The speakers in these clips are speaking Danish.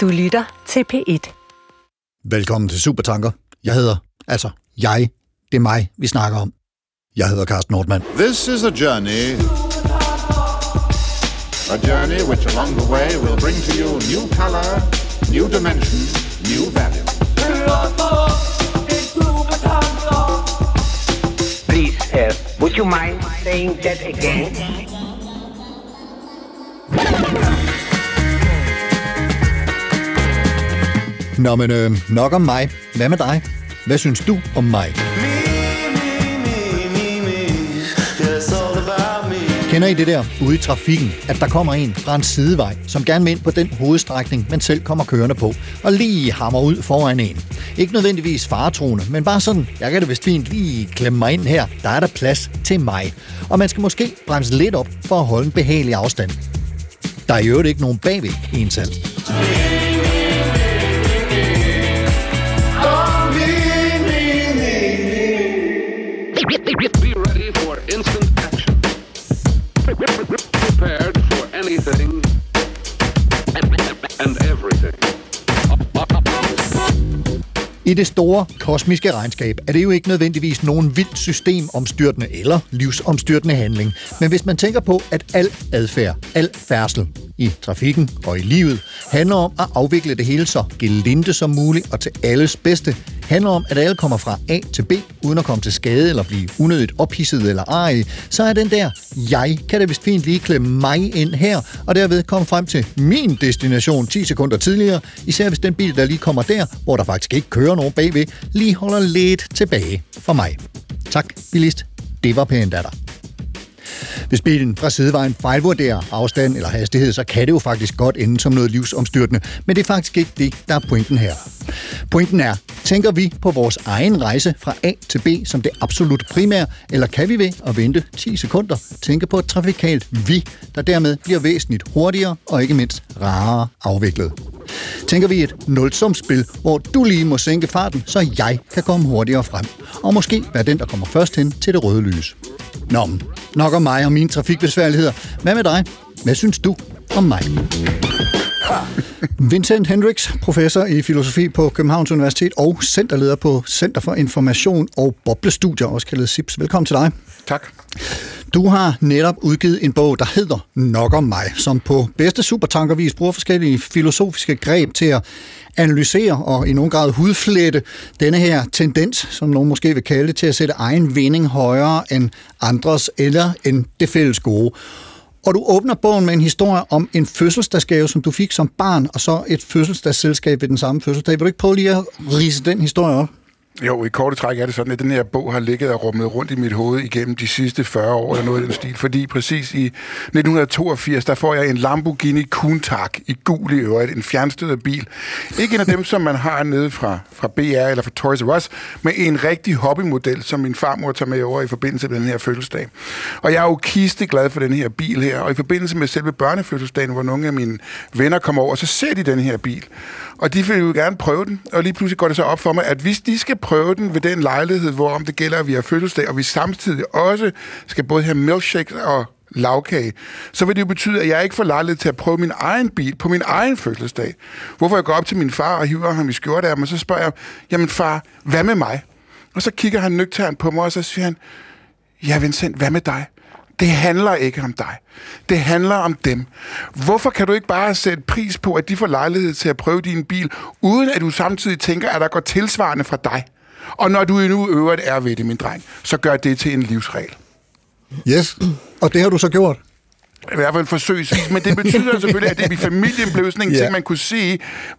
Du lytter til P1. Velkommen til Supertanker. Jeg hedder, altså jeg, det er mig, vi snakker om. Jeg hedder Carsten Nordmann. This is a journey. A journey which along the way will bring to you new color, new dimension, new value. Please, uh, would you mind saying that again? Nå, men øh, nok om mig. Hvad med dig? Hvad synes du om mig? Kender I det der ude i trafikken, at der kommer en fra en sidevej, som gerne vil ind på den hovedstrækning, man selv kommer kørende på, og lige hammer ud foran en? Ikke nødvendigvis faretroende, men bare sådan, jeg kan det vist fint lige klemme mig ind her, der er der plads til mig. Og man skal måske bremse lidt op for at holde en behagelig afstand. Der er i øvrigt ikke nogen bagved en selv. I det store kosmiske regnskab er det jo ikke nødvendigvis nogen vildt systemomstyrtende eller livsomstyrtende handling. Men hvis man tænker på, at al adfærd, al færdsel i trafikken og i livet handler om at afvikle det hele så gelinde som muligt og til alles bedste, handler om, at alle kommer fra A til B, uden at komme til skade eller blive unødigt ophidset eller ej, så er den der, jeg kan da vist fint lige klemme mig ind her, og derved komme frem til min destination 10 sekunder tidligere, især hvis den bil, der lige kommer der, hvor der faktisk ikke kører nogen bagved, lige holder lidt tilbage for mig. Tak, bilist. Det var pænt af dig. Hvis bilen fra sidevejen fejlvurderer afstand eller hastighed, så kan det jo faktisk godt ende som noget livsomstyrtende, men det er faktisk ikke det, der er pointen her. Pointen er, tænker vi på vores egen rejse fra A til B som det absolut primære, eller kan vi ved at vente 10 sekunder tænke på et trafikalt vi, der dermed bliver væsentligt hurtigere og ikke mindst rarere afviklet? Tænker vi et nulsumspil, hvor du lige må sænke farten, så jeg kan komme hurtigere frem, og måske være den, der kommer først hen til det røde lys. Nå, nok om mig og mine trafikbesværligheder. Hvad med dig? Hvad synes du om mig? Vincent Hendricks, professor i filosofi på Københavns Universitet og centerleder på Center for Information og Boblestudier, også kaldet SIPS. Velkommen til dig. Tak. Du har netop udgivet en bog, der hedder Nok om mig, som på bedste supertankervis bruger forskellige filosofiske greb til at analysere og i nogen grad hudflette denne her tendens, som nogen måske vil kalde til at sætte egen vinding højere end andres eller end det fælles gode. Og du åbner bogen med en historie om en fødselsdagsgave, som du fik som barn, og så et fødselsdagsselskab ved den samme fødselsdag. Vil du ikke prøve lige at rise den historie op? Jo, i korte træk er det sådan, at den her bog har ligget og rummet rundt i mit hoved igennem de sidste 40 år eller noget i den stil. Fordi præcis i 1982, der får jeg en Lamborghini Countach i gul i øvrigt, en fjernstødet bil. Ikke en af dem, som man har nede fra, fra BR eller fra Toys R Us, men en rigtig hobbymodel, som min farmor tager med over i forbindelse med den her fødselsdag. Og jeg er jo kiste glad for den her bil her, og i forbindelse med selve børnefødselsdagen, hvor nogle af mine venner kommer over, så ser de den her bil. Og de vil jo gerne prøve den, og lige pludselig går det så op for mig, at hvis de skal prøve den ved den lejlighed, hvor om det gælder, at vi har fødselsdag, og vi samtidig også skal både have milkshake og lavkage, så vil det jo betyde, at jeg ikke får lejlighed til at prøve min egen bil på min egen fødselsdag. Hvorfor jeg går op til min far og hiver ham i skjorte af mig, så spørger jeg, jamen far, hvad med mig? Og så kigger han nøgternt på mig, og så siger han, ja Vincent, hvad med dig? Det handler ikke om dig. Det handler om dem. Hvorfor kan du ikke bare sætte pris på, at de får lejlighed til at prøve din bil, uden at du samtidig tænker, at der går tilsvarende fra dig? Og når du nu øvrigt er ved det, min dreng, så gør det til en livsregel. Yes, og det har du så gjort. I hvert fald forsøgsvis, men det betyder selvfølgelig, at det i familien blev sådan en ting, man kunne sige,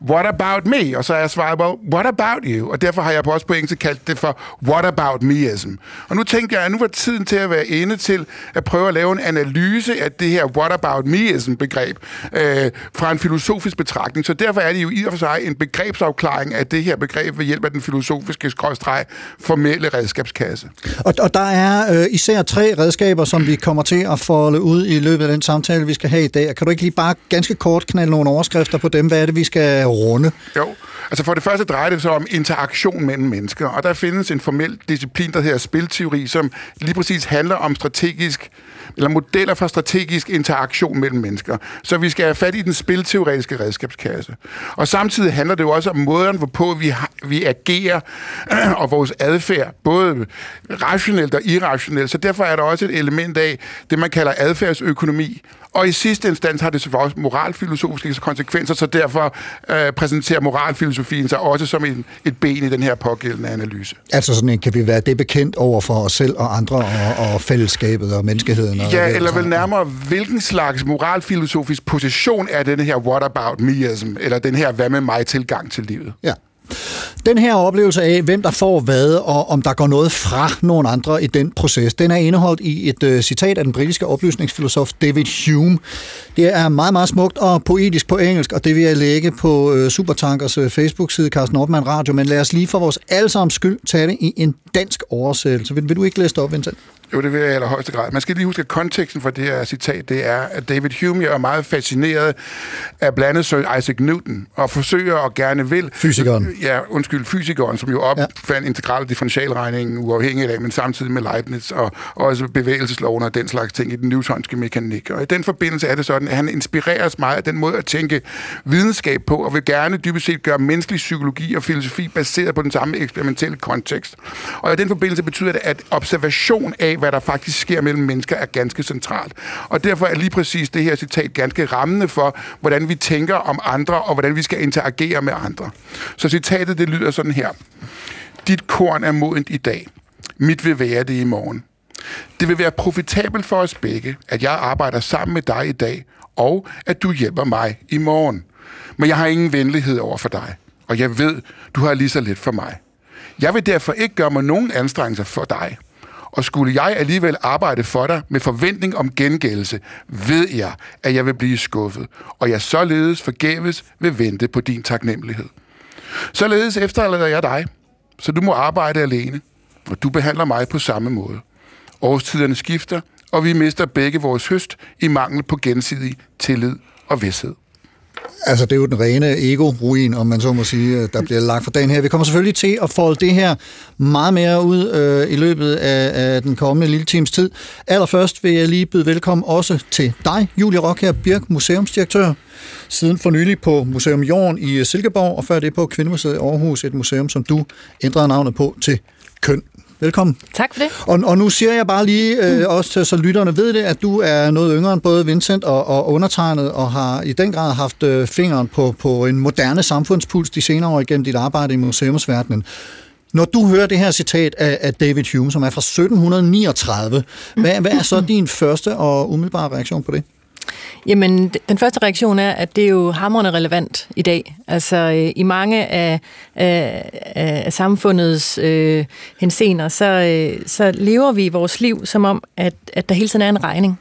what about me? Og så er jeg svaret, well, what about you? Og derfor har jeg på også på engelsk kaldt det for what about meism. Og nu tænkte jeg, at nu var tiden til at være inde til at prøve at lave en analyse af det her what about meism begreb øh, fra en filosofisk betragtning. Så derfor er det jo i og for sig en begrebsafklaring af det her begreb ved hjælp af den filosofiske skråstreg formelle redskabskasse. Og, og der er øh, især tre redskaber, som vi kommer til at folde ud i løbet af den den samtale, vi skal have i dag. Kan du ikke lige bare ganske kort knalde nogle overskrifter på dem? Hvad er det, vi skal runde? Jo, altså for det første drejer det sig om interaktion mellem mennesker, og der findes en formel disciplin, der hedder spilteori, som lige præcis handler om strategisk eller modeller for strategisk interaktion mellem mennesker. Så vi skal have fat i den spilteoretiske redskabskasse. Og samtidig handler det jo også om måden, hvorpå vi, har, vi agerer og vores adfærd, både rationelt og irrationelt. Så derfor er der også et element af det, man kalder adfærdsøkonomi, og i sidste instans har det selvfølgelig også moralfilosofiske konsekvenser, så derfor øh, præsenterer moralfilosofien sig også som en, et ben i den her pågældende analyse. Altså sådan en, kan vi være det bekendt over for os selv og andre og, og fællesskabet og menneskeheden? Og Ja, eller vel nærmere, hvilken slags moralfilosofisk position er den her what about meism, eller den her hvad med mig tilgang til livet? Ja. Den her oplevelse af, hvem der får hvad, og om der går noget fra nogen andre i den proces, den er indeholdt i et uh, citat af den britiske oplysningsfilosof David Hume. Det er meget, meget smukt og poetisk på engelsk, og det vil jeg lægge på uh, Supertankers uh, Facebook-side, Carsten Nordmann Radio, men lad os lige for vores allesammens skyld tage det i en dansk oversættelse. Vil, vil du ikke læse det op, Vincent? Jo, det vil jeg i allerhøjeste grad. Man skal lige huske, at konteksten for det her citat, det er, at David Hume er meget fascineret af blandt andet Sir Isaac Newton, og forsøger og gerne vil... Fysikeren. Ja, undskyld, fysikeren, som jo opfandt ja. integral differentialregningen uafhængigt af, men samtidig med Leibniz, og også bevægelsesloven og den slags ting i den newtonske mekanik. Og i den forbindelse er det sådan, at han inspireres meget af den måde at tænke videnskab på, og vil gerne dybest set gøre menneskelig psykologi og filosofi baseret på den samme eksperimentelle kontekst. Og i den forbindelse betyder det, at observation af, hvad der faktisk sker mellem mennesker, er ganske centralt. Og derfor er lige præcis det her citat ganske rammende for, hvordan vi tænker om andre, og hvordan vi skal interagere med andre. Så citatet, det lyder sådan her. Dit korn er modent i dag. Mit vil være det i morgen. Det vil være profitabelt for os begge, at jeg arbejder sammen med dig i dag, og at du hjælper mig i morgen. Men jeg har ingen venlighed over for dig, og jeg ved, du har lige så lidt for mig. Jeg vil derfor ikke gøre mig nogen anstrengelser for dig. Og skulle jeg alligevel arbejde for dig med forventning om gengældelse, ved jeg, at jeg vil blive skuffet, og jeg således forgæves vil vente på din taknemmelighed. Således efterlader jeg dig, så du må arbejde alene, og du behandler mig på samme måde. Årstiderne skifter, og vi mister begge vores høst i mangel på gensidig tillid og vidshed. Altså, det er jo den rene ego-ruin, om man så må sige, øh, der bliver lagt for dagen her. Vi kommer selvfølgelig til at folde det her meget mere ud øh, i løbet af, af den kommende lille times tid. Allerførst vil jeg lige byde velkommen også til dig, Julie Rock her, Birk, museumsdirektør. Siden for nylig på Museum Jorden i Silkeborg, og før det på Kvindemuseet i Aarhus, et museum, som du ændrede navnet på til Køn. Velkommen. Tak for det. Og, og nu siger jeg bare lige, øh, også til, så lytterne ved det, at du er noget yngre end både Vincent og, og undertegnet, og har i den grad haft øh, fingeren på, på en moderne samfundspuls de senere år igennem dit arbejde i museumsverdenen. Når du hører det her citat af, af David Hume, som er fra 1739, hvad, hvad er så din første og umiddelbare reaktion på det? Jamen, den første reaktion er, at det er jo hamrende relevant i dag. Altså, øh, i mange af, af, af samfundets øh, hensener, så, øh, så lever vi vores liv som om, at, at der hele tiden er en regning.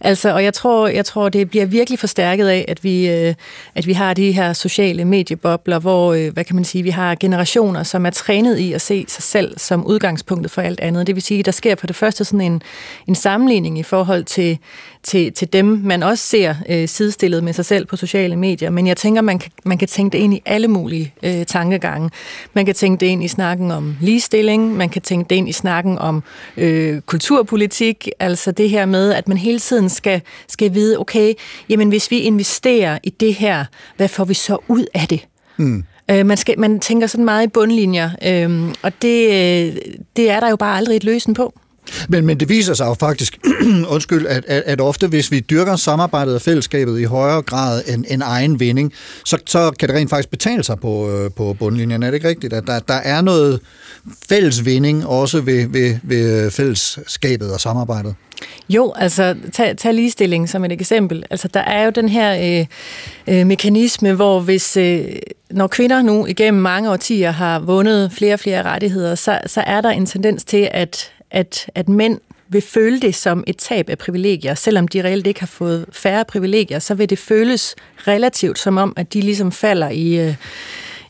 Altså, og jeg tror, jeg tror, det bliver virkelig forstærket af, at vi, øh, at vi har de her sociale mediebobler, hvor, øh, hvad kan man sige, vi har generationer, som er trænet i at se sig selv som udgangspunktet for alt andet. Det vil sige, der sker for det første sådan en, en sammenligning i forhold til, til, til dem, man også ser øh, sidestillet med sig selv på sociale medier. Men jeg tænker, man kan, man kan tænke det ind i alle mulige øh, tankegange. Man kan tænke det ind i snakken om ligestilling, man kan tænke det ind i snakken om øh, kulturpolitik, altså det her med, at man hele tiden skal, skal vide, okay, jamen hvis vi investerer i det her, hvad får vi så ud af det? Mm. Man, skal, man tænker sådan meget i bundlinjer, øh, og det, øh, det er der jo bare aldrig et løsen på. Men, men det viser sig jo faktisk, undskyld, at, at, at ofte hvis vi dyrker samarbejdet og fællesskabet i højere grad end, end egen vinding, så, så kan det rent faktisk betale sig på, øh, på bundlinjen. Er det ikke rigtigt? At der, der er noget fælles vinding også ved, ved, ved fællesskabet og samarbejdet? Jo, altså tag, tag ligestilling som et eksempel. Altså der er jo den her øh, øh, mekanisme, hvor hvis øh, når kvinder nu igennem mange årtier har vundet flere og flere rettigheder, så, så er der en tendens til, at at, at mænd vil føle det som et tab af privilegier. Selvom de reelt ikke har fået færre privilegier, så vil det føles relativt som om, at de ligesom falder i... Øh,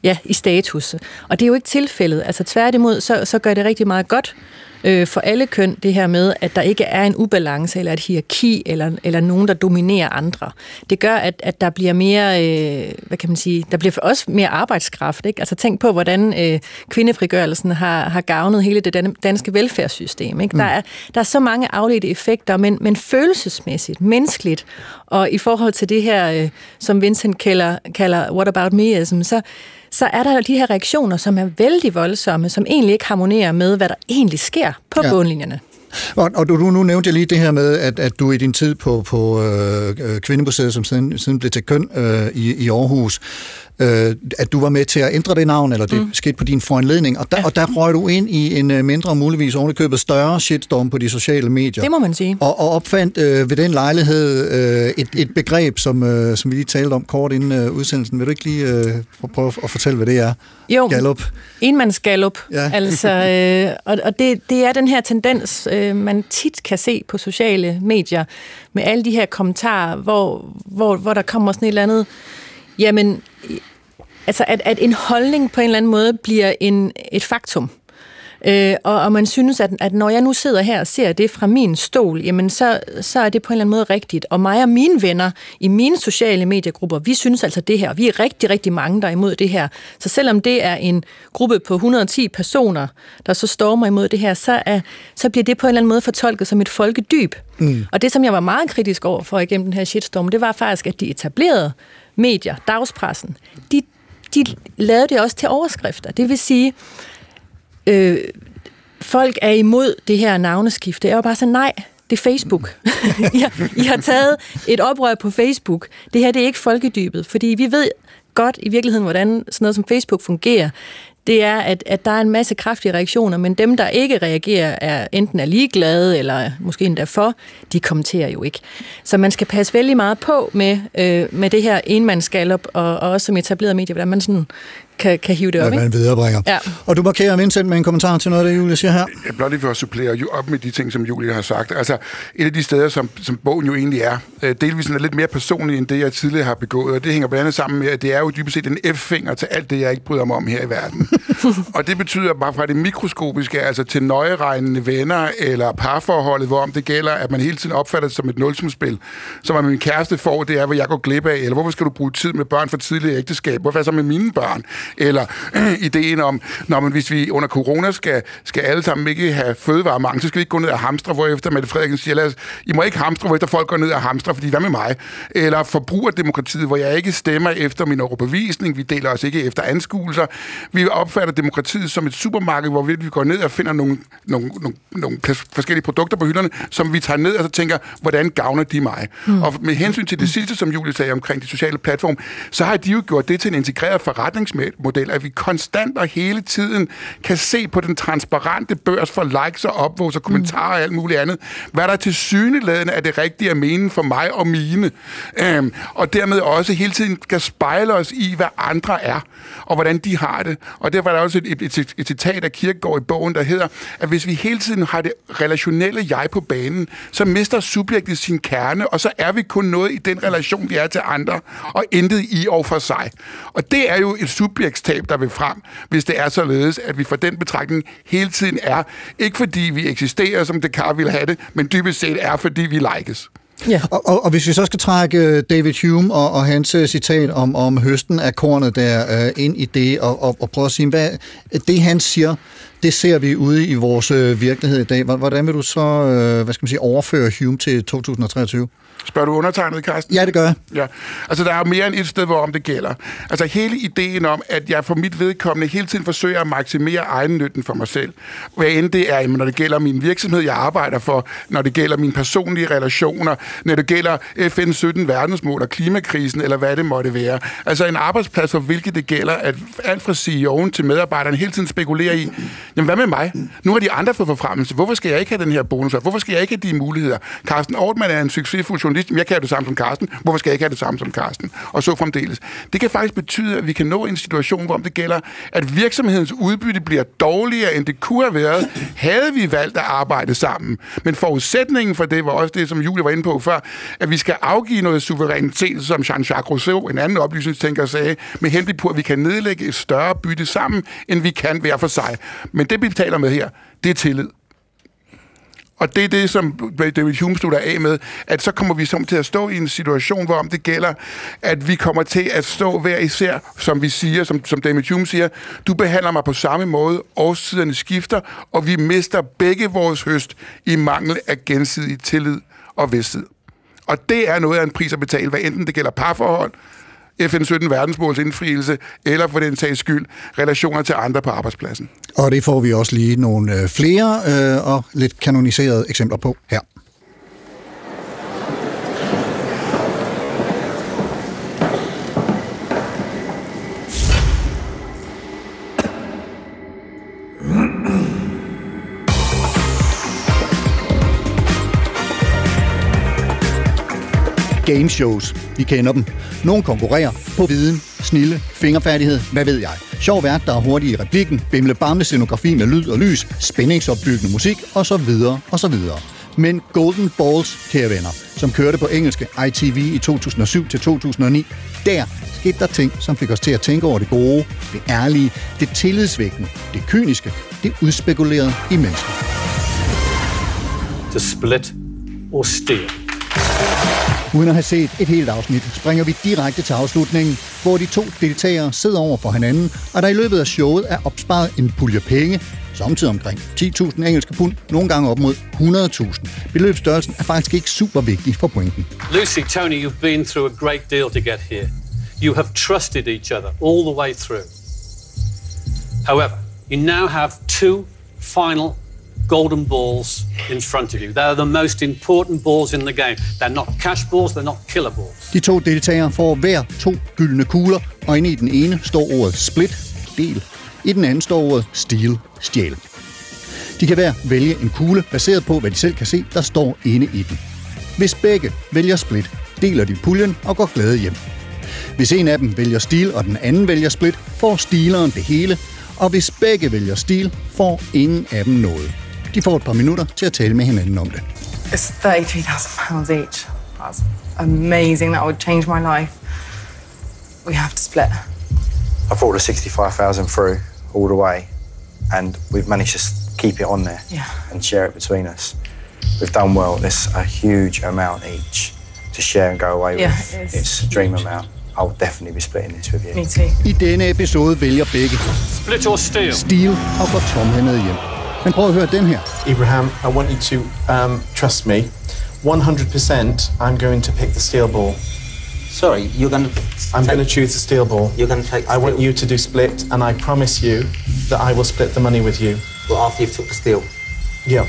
ja, i status. Og det er jo ikke tilfældet. Altså tværtimod, så, så gør det rigtig meget godt øh, for alle køn, det her med, at der ikke er en ubalance eller et hierarki eller, eller nogen, der dominerer andre. Det gør, at, at der bliver mere, øh, hvad kan man sige, der bliver for også mere arbejdskraft. Ikke? Altså tænk på, hvordan øh, kvindefrigørelsen har, har gavnet hele det dan- danske velfærdssystem. Ikke? Mm. Der, er, der er så mange afledte effekter, men, men følelsesmæssigt, menneskeligt, og i forhold til det her, øh, som Vincent kalder, kalder what about me så, så er der jo de her reaktioner, som er vældig voldsomme, som egentlig ikke harmonerer med, hvad der egentlig sker på ja. bundlinjerne. Og, og du, nu nævnte jeg lige det her med, at, at du i din tid på, på øh, Kvindemuseet, som siden, siden blev til køn øh, i, i Aarhus, øh, at du var med til at ændre det navn, eller det mm. skete på din foranledning, og der, ja. og der røg du ind i en øh, mindre, muligvis ovenikøbet større shitstorm på de sociale medier. Det må man sige. Og, og opfandt øh, ved den lejlighed øh, et, et begreb, som, øh, som vi lige talte om kort inden øh, udsendelsen. Vil du ikke lige øh, prøve at fortælle, hvad det er? Jo, Gallup. enmandsgallup. Ja. Altså, øh, og og det, det er den her tendens, øh, man tit kan se på sociale medier, med alle de her kommentarer, hvor, hvor, hvor der kommer sådan et eller andet, jamen, altså at, at en holdning på en eller anden måde bliver en, et faktum. Øh, og, og man synes, at, at når jeg nu sidder her og ser det fra min stol, jamen så, så er det på en eller anden måde rigtigt. Og mig og mine venner i mine sociale mediegrupper, vi synes altså det her. Vi er rigtig, rigtig mange, der er imod det her. Så selvom det er en gruppe på 110 personer, der så stormer imod det her, så, er, så bliver det på en eller anden måde fortolket som et folkedyb. Mm. Og det, som jeg var meget kritisk over for igennem den her shitstorm, det var faktisk, at de etablerede medier, dagspressen, de, de lavede det også til overskrifter. Det vil sige, øh, folk er imod det her navneskifte. Jeg var bare sådan, nej, det er Facebook. I, har, I har taget et oprør på Facebook. Det her det er ikke folkedybet, fordi vi ved godt i virkeligheden, hvordan sådan noget som Facebook fungerer det er, at, at der er en masse kraftige reaktioner, men dem, der ikke reagerer, er enten er ligeglade, eller måske endda for, de kommenterer jo ikke. Så man skal passe vældig meget på med, øh, med det her enmandsgallup, og, og også som etableret medie, hvordan man sådan kan, kan hive det op. Hvad man viderebringer. Ja. Og du markerer Vincent med en kommentar til noget af det, Julie siger her. Jeg blot lige for at supplere op med de ting, som Julie har sagt. Altså, et af de steder, som, som bogen jo egentlig er, øh, delvis er lidt mere personlig, end det, jeg tidligere har begået, og det hænger blandt andet sammen med, at det er jo dybest set en F-finger til alt det, jeg ikke bryder mig om her i verden. og det betyder bare fra det mikroskopiske, altså til nøjeregnende venner eller parforholdet, hvor om det gælder, at man hele tiden opfatter det som et nulsumspil, som at min kæreste får, det er, hvad jeg går glip af, eller hvorfor skal du bruge tid med børn for tidligere ægteskab? Hvorfor er så med mine børn? Eller ideen om, når man, hvis vi under corona skal, skal alle sammen ikke have fødevaremangel, så skal vi ikke gå ned og hamstre, hvor efter Mette Frederiksen siger, lad os, I må ikke hamstre, hvor efter folk går ned og hamstre, fordi hvad med mig? Eller forbrugerdemokratiet, hvor jeg ikke stemmer efter min overbevisning, vi deler os ikke efter anskuelser. Vi opfatter demokratiet som et supermarked, hvor vi går ned og finder nogle, nogle, nogle, nogle forskellige produkter på hylderne, som vi tager ned og så tænker, hvordan gavner de mig? Mm. Og med hensyn til det sidste, som Julie sagde omkring de sociale platforme, så har de jo gjort det til en integreret model, at vi konstant og hele tiden kan se på den transparente børs for likes og opvogs og kommentarer og alt muligt andet, hvad der til syneladende er det rigtige at mene for mig og mine. Øhm, og dermed også hele tiden kan spejle os i, hvad andre er, og hvordan de har det. Og derfor er der også et, et, et, et citat af Kirkegaard i bogen, der hedder, at hvis vi hele tiden har det relationelle jeg på banen, så mister subjektet sin kerne, og så er vi kun noget i den relation, vi er til andre, og intet i og for sig. Og det er jo et subjektstab, der vil frem, hvis det er således, at vi for den betragtning hele tiden er, ikke fordi vi eksisterer, som det kan vil have det, men dybest set er, fordi vi likes. Ja. Og, og, og hvis vi så skal trække øh, David Hume og, og hans uh, citat om, om høsten af kornet der uh, ind i det, og, og, og prøve at sige, hvad det han siger, det ser vi ude i vores uh, virkelighed i dag. Hvordan vil du så uh, hvad skal man sige, overføre Hume til 2023? Spørger du undertegnet, Carsten? Ja, det gør jeg. Ja. Altså, der er mere end et sted, hvor om det gælder. Altså, hele ideen om, at jeg for mit vedkommende hele tiden forsøger at maksimere egennytten for mig selv. Hvad end det er, når det gælder min virksomhed, jeg arbejder for, når det gælder mine personlige relationer, når det gælder FN 17 verdensmål og klimakrisen, eller hvad det måtte være. Altså, en arbejdsplads, for hvilket det gælder, at alt fra CEO'en til medarbejderen hele tiden spekulerer i, jamen, hvad med mig? Nu har de andre fået forfremmelse. Hvorfor skal jeg ikke have den her bonus? Hvorfor skal jeg ikke have de muligheder? Carsten Ortmann er en succesfuld journalist, jeg kan have det samme som Karsten, hvorfor skal jeg ikke have det samme som Karsten? Og så fremdeles. Det kan faktisk betyde, at vi kan nå en situation, hvor det gælder, at virksomhedens udbytte bliver dårligere, end det kunne have været, havde vi valgt at arbejde sammen. Men forudsætningen for det var også det, som Julie var inde på før, at vi skal afgive noget suverænitet, som Jean-Jacques Rousseau, en anden oplysningstænker, sagde, med henblik på, at vi kan nedlægge et større bytte sammen, end vi kan hver for sig. Men det, vi taler med her, det er tillid. Og det er det, som David Hume slutter af med, at så kommer vi som til at stå i en situation, hvor om det gælder, at vi kommer til at stå hver især, som vi siger, som, som David Hume siger, du behandler mig på samme måde, årstiderne skifter, og vi mister begge vores høst i mangel af gensidig tillid og vidsthed. Og det er noget af en pris at betale, hvad enten det gælder parforhold, FN 17 verdensmåls indfrielse, eller for den sags skyld, relationer til andre på arbejdspladsen. Og det får vi også lige nogle øh, flere øh, og lidt kanoniserede eksempler på her. Game shows. Vi kender dem. Nogle konkurrerer på viden, snille, fingerfærdighed, hvad ved jeg. Sjov vært, der er hurtig i replikken, bimle bamle scenografi med lyd og lys, spændingsopbyggende musik osv. osv. Men Golden Balls, kære venner, som kørte på engelske ITV i 2007 til 2009, der skete der ting, som fik os til at tænke over det gode, det ærlige, det tillidsvækkende, det kyniske, det udspekulerede i mennesket. To split or steal. Uden at have set et helt afsnit, springer vi direkte til afslutningen, hvor de to deltagere sidder over for hinanden, og der i løbet af showet er opsparet en pulje penge, samtidig omkring 10.000 engelske pund, nogle gange op mod 100.000. Beløbsstørrelsen er faktisk ikke super vigtig for pointen. Lucy, Tony, you've been through a great deal to get here. You have trusted each other all the way through. However, you now have two final golden balls in front of you. They're the most important balls in the game. They're not cash balls, they're not killer balls. De to deltagere får hver to gyldne kugler, og inde i den ene står ordet split, del. I den anden står ordet steal, stjæl. De kan hver vælge en kugle, baseret på, hvad de selv kan se, der står inde i den. Hvis begge vælger split, deler de puljen og går glade hjem. Hvis en af dem vælger stil, og den anden vælger split, får stileren det hele, og hvis begge vælger stil, får ingen af dem noget. De får et par minutter til at tale med hinanden om det. It's £33,000 pounds each. That's amazing. That would change my life. We have to split. I brought the 65,000 through all the way, and we've managed to keep it on there Yeah. and share it between us. We've done well. There's a huge amount each to share and go away Yeah, with. it is. It's a dream amount. I'll definitely be splitting this with you. Me too. I denne episode vælger begge Split or steal. stil og går tomhændet hjem. Men prøv at høre den her. Ibrahim, I want you to um, trust me. 100% I'm going to pick the steel ball. Sorry, you're going to. I'm going to choose the steel ball. You're going to take. I want you to do split, and I promise you that I will split the money with you. Well, after you've took the steel, Yeah.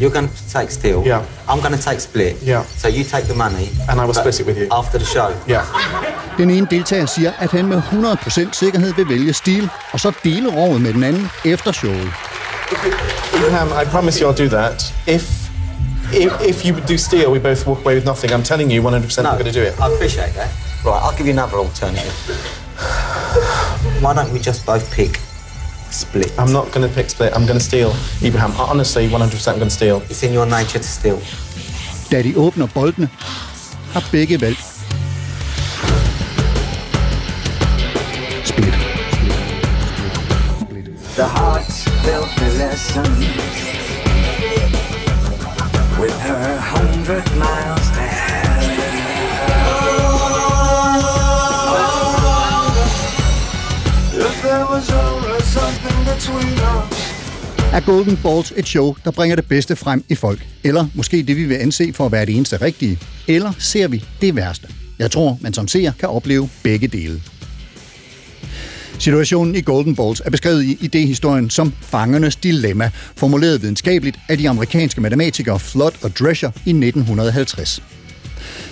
you're going to take steel. Yeah. I'm going to take split. Yeah. So you take the money. And I will split it with you. After the show. Yeah. Den ene deltager siger, at han med 100% sikkerhed vil vælge stil, og så dele rovet med den anden efter showet. Ibrahim, I promise you I'll do that. If, if if you do steal, we both walk away with nothing. I'm telling you 100% No, I'm going to do it. I appreciate that. Right, I'll give you another alternative. Why don't we just both pick split? I'm not going to pick split. I'm going to steal. Ibrahim, honestly, 100% I'm going to steal. It's in your nature to steal. Da de åbner boldene, har begge valgt split. The filthy lessons with her hundred miles to If there was always something between us. Er Golden Balls et show, der bringer det bedste frem i folk? Eller måske det, vi vil anse for at være det eneste rigtige? Eller ser vi det værste? Jeg tror, man som seer kan opleve begge dele. Situationen i Golden Balls er beskrevet i idehistorien som fangernes dilemma, formuleret videnskabeligt af de amerikanske matematikere Flood og Drescher i 1950.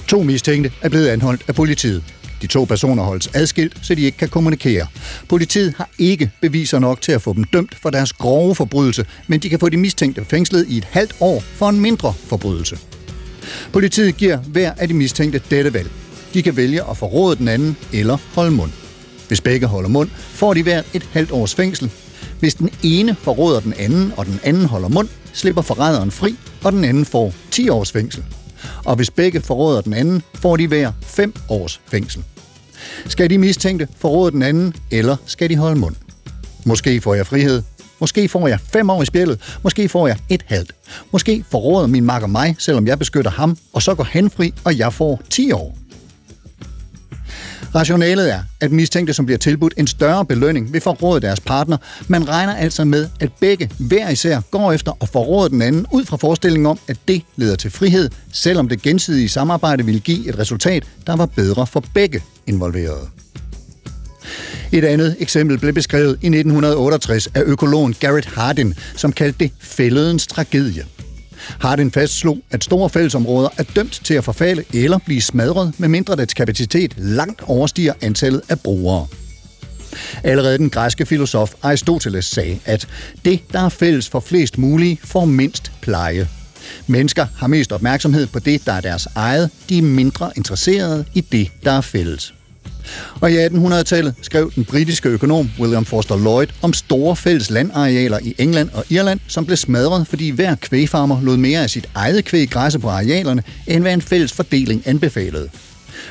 To mistænkte er blevet anholdt af politiet. De to personer holdes adskilt, så de ikke kan kommunikere. Politiet har ikke beviser nok til at få dem dømt for deres grove forbrydelse, men de kan få de mistænkte fængslet i et halvt år for en mindre forbrydelse. Politiet giver hver af de mistænkte dette valg. De kan vælge at forråde den anden eller holde mund. Hvis begge holder mund, får de hver et halvt års fængsel. Hvis den ene forråder den anden, og den anden holder mund, slipper forræderen fri, og den anden får 10 års fængsel. Og hvis begge forråder den anden, får de hver 5 års fængsel. Skal de mistænkte forråde den anden, eller skal de holde mund? Måske får jeg frihed, Måske får jeg 5 år i spjældet. Måske får jeg et halvt. Måske forråder min makker mig, selvom jeg beskytter ham, og så går han fri, og jeg får 10 år. Rationalet er, at mistænkte, som bliver tilbudt en større belønning, vil forråde deres partner. Man regner altså med, at begge hver især går efter at forråde den anden ud fra forestillingen om, at det leder til frihed, selvom det gensidige samarbejde ville give et resultat, der var bedre for begge involverede. Et andet eksempel blev beskrevet i 1968 af økologen Garrett Hardin, som kaldte det fælledens tragedie. Hardin fastslog, at store fællesområder er dømt til at forfalde eller blive smadret, medmindre dets kapacitet langt overstiger antallet af brugere. Allerede den græske filosof Aristoteles sagde, at det, der er fælles for flest mulige, får mindst pleje. Mennesker har mest opmærksomhed på det, der er deres eget. De er mindre interesserede i det, der er fælles. Og i 1800-tallet skrev den britiske økonom William Forster Lloyd om store fælles landarealer i England og Irland, som blev smadret, fordi hver kvægfarmer lod mere af sit eget kvæg græsse på arealerne, end hvad en fælles fordeling anbefalede.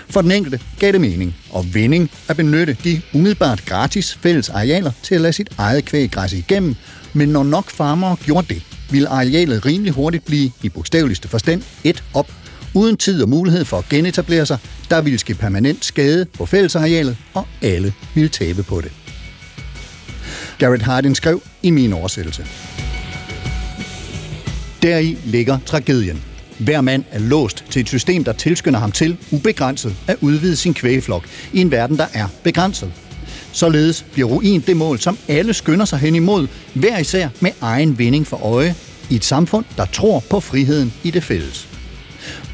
For den enkelte gav det mening og vinding at benytte de umiddelbart gratis fælles arealer til at lade sit eget kvæg græsse igennem, men når nok farmere gjorde det, ville arealet rimelig hurtigt blive, i bogstaveligste forstand, et op uden tid og mulighed for at genetablere sig, der ville ske permanent skade på fællesarealet, og alle ville tabe på det. Garrett Hardin skrev i min oversættelse. Deri ligger tragedien. Hver mand er låst til et system, der tilskynder ham til ubegrænset at udvide sin kvægeflok i en verden, der er begrænset. Således bliver ruin det mål, som alle skynder sig hen imod, hver især med egen vinding for øje, i et samfund, der tror på friheden i det fælles.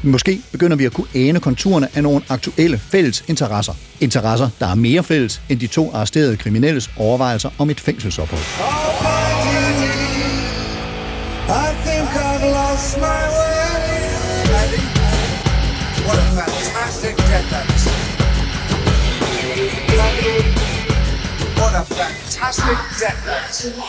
Måske begynder vi at kunne ane konturerne af nogle aktuelle fælles interesser. Interesser, der er mere fælles end de to arresterede kriminelles overvejelser om et fængselsophold. I think I've lost my way. What a fantastic deadlift.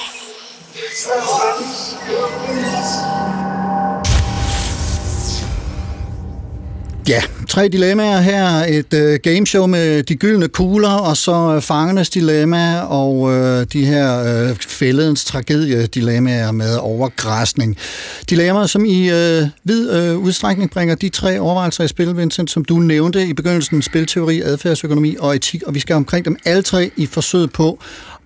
Ja, tre dilemmaer her. Et øh, gameshow med de gyldne kugler, og så øh, fangernes dilemma, og øh, de her øh, fælledens tragedie-dilemmaer med overgræsning. Dilemmaer, som i øh, vid øh, udstrækning bringer de tre overvejelser i spil, Vincent, som du nævnte i begyndelsen, spilteori, adfærdsøkonomi og etik, og vi skal omkring dem alle tre i forsøget på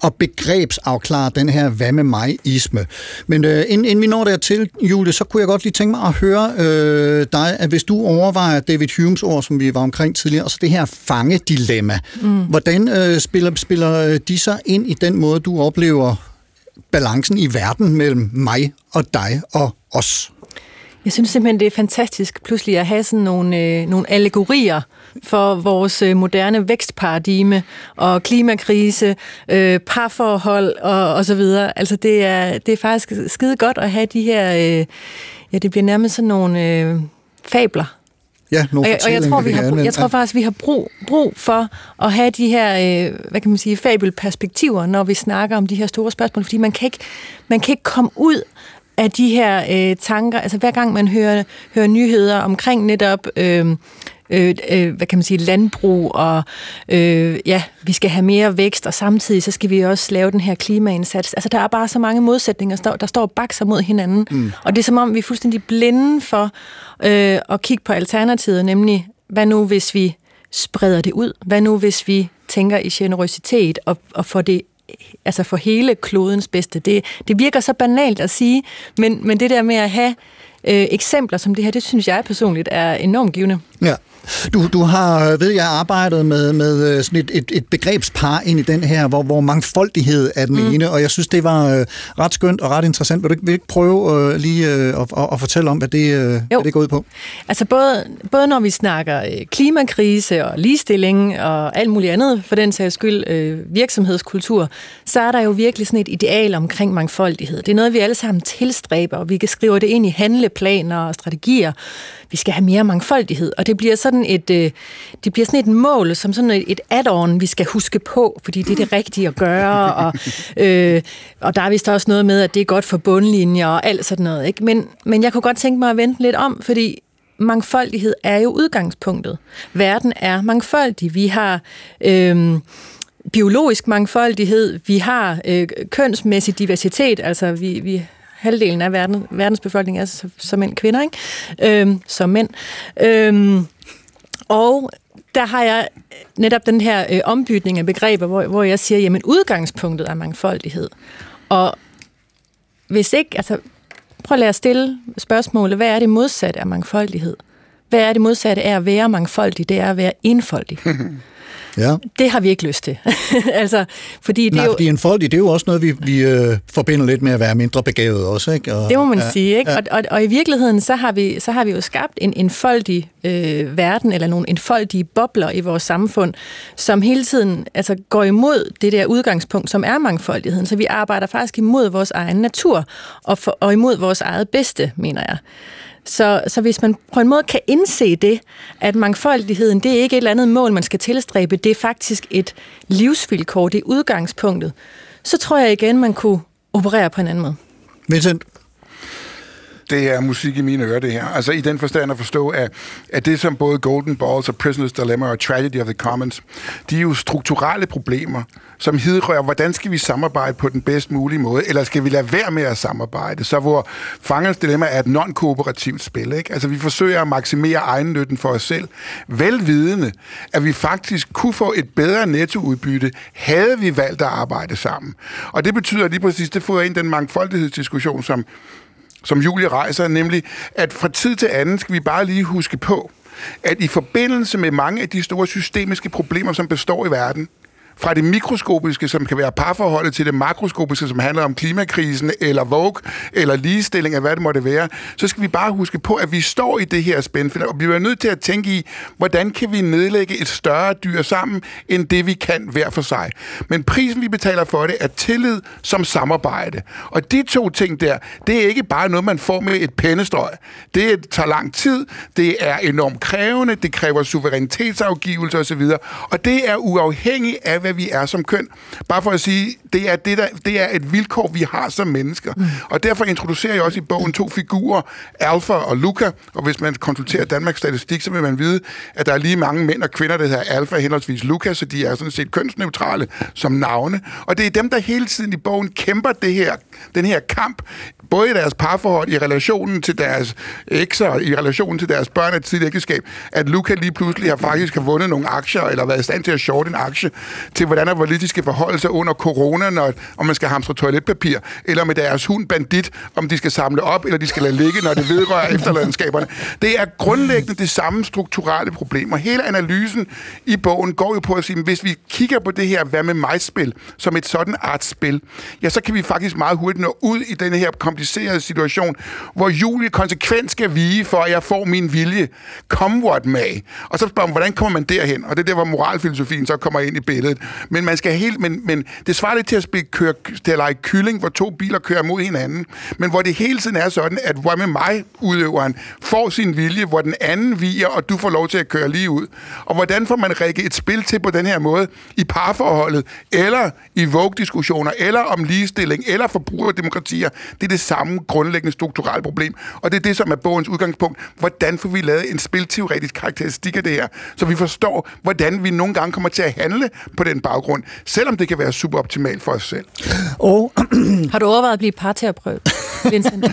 at begrebsafklare den her hvad med mig-isme. Men øh, inden, inden vi når dertil, Julie, så kunne jeg godt lige tænke mig at høre øh, dig, at hvis du overvejer David Humes ord, som vi var omkring tidligere, og så det her fangedilemma, mm. hvordan øh, spiller, spiller de så ind i den måde, du oplever balancen i verden mellem mig og dig og os? Jeg synes simpelthen, det er fantastisk pludselig at have sådan nogle, øh, nogle allegorier for vores øh, moderne vækstparadigme og klimakrise, øh, parforhold og, og så videre. Altså det er, det er faktisk skide godt at have de her, øh, ja det bliver nærmest sådan nogle øh, fabler. Ja, nogle og, jeg, og jeg tror, vi har, jeg tror faktisk, vi har brug, brug for at have de her, øh, hvad kan man sige, fabelperspektiver, når vi snakker om de her store spørgsmål, fordi man kan ikke, man kan ikke komme ud af de her øh, tanker, altså hver gang man hører, hører nyheder omkring netop øh, øh, øh, hvad kan man sige, landbrug, og øh, ja, vi skal have mere vækst, og samtidig så skal vi også lave den her klimaindsats. Altså, der er bare så mange modsætninger, der, der står og bakser mod hinanden, mm. og det er som om, vi er fuldstændig blinde for øh, at kigge på alternativet, nemlig, hvad nu hvis vi spreder det ud? Hvad nu hvis vi tænker i generøsitet og, og får det altså for hele klodens bedste. Det, det virker så banalt at sige, men, men det der med at have øh, eksempler som det her, det synes jeg personligt er enormt givende. Ja. Du, du har, ved jeg, arbejdet med, med øh, sådan et, et, et begrebspar ind i den her, hvor, hvor mangfoldighed er den mm. ene, og jeg synes, det var øh, ret skønt og ret interessant. Vil du ikke, vil du ikke prøve øh, lige øh, at, at, at fortælle om, hvad det, øh, hvad det går ud på? Altså både, både når vi snakker øh, klimakrise og ligestilling og alt muligt andet, for den sags skyld øh, virksomhedskultur, så er der jo virkelig sådan et ideal omkring mangfoldighed. Det er noget, vi alle sammen tilstræber, og vi kan skrive det ind i handleplaner og strategier. Vi skal have mere mangfoldighed, og det bliver sådan et, øh, det bliver sådan et mål, som sådan et, et add-on, vi skal huske på, fordi det er det rigtige at gøre, og, øh, og der er vist også noget med, at det er godt for bundlinjer og alt sådan noget. Ikke? Men, men jeg kunne godt tænke mig at vente lidt om, fordi mangfoldighed er jo udgangspunktet. Verden er mangfoldig. Vi har... Øh, biologisk mangfoldighed, vi har øh, kønsmæssig diversitet, altså vi, vi halvdelen af verden, verdens befolkning er så, så mænd kvinder, ikke? Øhm, som mænd. Øhm, og der har jeg netop den her øh, ombytning af begreber, hvor, hvor jeg siger, jamen udgangspunktet er mangfoldighed. Og hvis ikke, altså prøv at lade at stille spørgsmålet, hvad er det modsatte af mangfoldighed? Hvad er det modsatte af at være mangfoldig? Det er at være enfoldig. Ja. Det har vi ikke lyst til. altså, fordi det Nej, er jo, fordi enfoldig, det er jo også noget, vi, vi øh, forbinder lidt med at være mindre begavet også, ikke? Og, Det må man ja, sige, ikke? Ja. Og, og, og i virkeligheden, så har vi, så har vi jo skabt en enfoldig øh, verden, eller nogle enfoldige bobler i vores samfund, som hele tiden altså, går imod det der udgangspunkt, som er mangfoldigheden. Så vi arbejder faktisk imod vores egen natur, og, for, og imod vores eget bedste, mener jeg. Så, så hvis man på en måde kan indse det, at mangfoldigheden, det er ikke et eller andet mål, man skal tilstræbe, det er faktisk et livsvilkår, det er udgangspunktet, så tror jeg igen, man kunne operere på en anden måde. Vincent? Det er musik i mine ører, det her. Altså i den forstand at forstå, at, at det som både Golden Balls og Prisoner's Dilemma og Tragedy of the Commons, de er jo strukturelle problemer, som hidrører, hvordan skal vi samarbejde på den bedst mulige måde, eller skal vi lade være med at samarbejde? Så hvor Fangernes Dilemma er et non-kooperativt spil, ikke? Altså vi forsøger at maksimere egennytten for os selv, velvidende, at vi faktisk kunne få et bedre nettoudbytte, havde vi valgt at arbejde sammen. Og det betyder lige præcis, det får ind den mangfoldighedsdiskussion, som som Julie rejser, nemlig at fra tid til anden skal vi bare lige huske på, at i forbindelse med mange af de store systemiske problemer, som består i verden, fra det mikroskopiske, som kan være parforholdet, til det makroskopiske, som handler om klimakrisen, eller Vogue, eller ligestilling, af hvad det måtte være, så skal vi bare huske på, at vi står i det her spændfelt, og vi bliver nødt til at tænke i, hvordan kan vi nedlægge et større dyr sammen, end det vi kan hver for sig. Men prisen, vi betaler for det, er tillid som samarbejde. Og de to ting der, det er ikke bare noget, man får med et pennestrøg. Det tager lang tid, det er enormt krævende, det kræver suverænitetsafgivelse osv., og det er uafhængigt af, hvad vi er som køn. Bare for at sige, det er, det der, det er et vilkår, vi har som mennesker. Mm. Og derfor introducerer jeg også i bogen to figurer, Alfa og Luca, og hvis man konsulterer Danmarks Statistik, så vil man vide, at der er lige mange mænd og kvinder, der hedder Alfa henholdsvis Luca, så de er sådan set kønsneutrale som navne. Og det er dem, der hele tiden i bogen kæmper det her, den her kamp, både i deres parforhold, i relationen til deres ekser, i relationen til deres børn af tidligt ægteskab, at Luca lige pludselig har faktisk har vundet nogle aktier, eller været i stand til at shorte en aktie, til hvordan og hvorledes de skal forholde sig under corona, når, om man skal hamstre toiletpapir, eller med deres hund bandit, om de skal samle op, eller de skal lade ligge, når det vedrører efterladenskaberne. Det er grundlæggende det samme strukturelle problemer. Hele analysen i bogen går jo på at sige, hvis vi kigger på det her hvad med mig-spil, som et sådan artspil, ja, så kan vi faktisk meget hurtigt nå ud i den her komplicerede situation, hvor Julie konsekvent skal vige for, at jeg får min vilje. Come what may. Og så spørger man, hvordan kommer man derhen? Og det er der, hvor moralfilosofien så kommer ind i billedet. Men man skal helt, men, men det svarer lidt til at spille køre, til at lege kylling, hvor to biler kører mod hinanden. Men hvor det hele tiden er sådan, at hvor med mig, udøveren, får sin vilje, hvor den anden viger, og du får lov til at køre lige ud. Og hvordan får man række et spil til på den her måde i parforholdet, eller i Vogue-diskussioner, eller om ligestilling, eller forbrugerdemokratier. Det er det samme grundlæggende strukturelle problem. Og det er det, som er bogens udgangspunkt. Hvordan får vi lavet en spilteoretisk karakteristik af det her, så vi forstår, hvordan vi nogle gange kommer til at handle på den baggrund, selvom det kan være super optimalt for os selv. Og Har du overvejet at blive parterapeut, Vincent?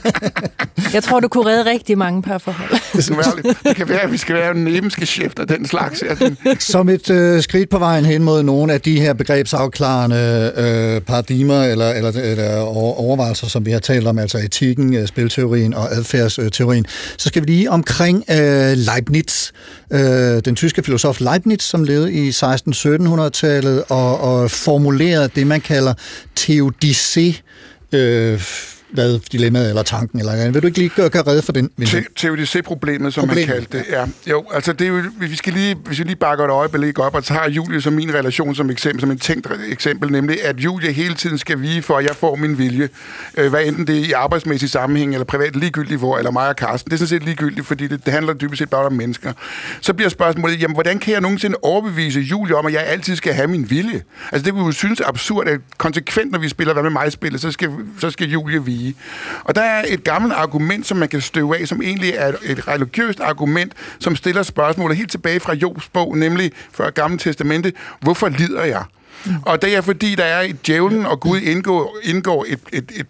Jeg tror, du kunne redde rigtig mange parforhold. Det, skal være, det kan være, at vi skal være en nebenskgeschæft af den slags. Ja, den, Som et øh, skridt på vejen hen mod nogle af de her begrebsafklarende øh, paradigmer eller, eller, eller over- overvejelser, som vi har talt om, altså etikken, øh, spilteorien og adfærdsteorien, så skal vi lige omkring øh, Leibniz, øh, den tyske filosof Leibniz, som levede i 16-1700-tallet og, og formulerede det, man kalder teodicé, øh, hvad dilemmaet eller tanken eller andet. Vil du ikke lige gøre, gøre redde for den? TUDC-problemet, som Problemet. man kaldte det. Ja. Jo, altså det er jo, vi skal lige, hvis vi lige bakker et øjeblik op, og tager Julie som min relation som eksempel, som en tænkt eksempel, nemlig at Julie hele tiden skal vige for, at jeg får min vilje. Øh, hvad enten det er i arbejdsmæssig sammenhæng, eller privat ligegyldigt hvor, eller mig og Karsten. Det er sådan set ligegyldigt, fordi det, det handler dybest set bare om mennesker. Så bliver spørgsmålet, jamen hvordan kan jeg nogensinde overbevise Julie om, at jeg altid skal have min vilje? Altså det vil jo synes er absurd, at konsekvent, når vi spiller hvad med mig spillet, så skal, så skal Julie vige. Og der er et gammelt argument, som man kan støve af, som egentlig er et religiøst argument, som stiller spørgsmålet helt tilbage fra Jobs bog, nemlig fra Gamle Testamente, hvorfor lider jeg? Og det er fordi, der er et djævlen og Gud indgår, indgår et, et, et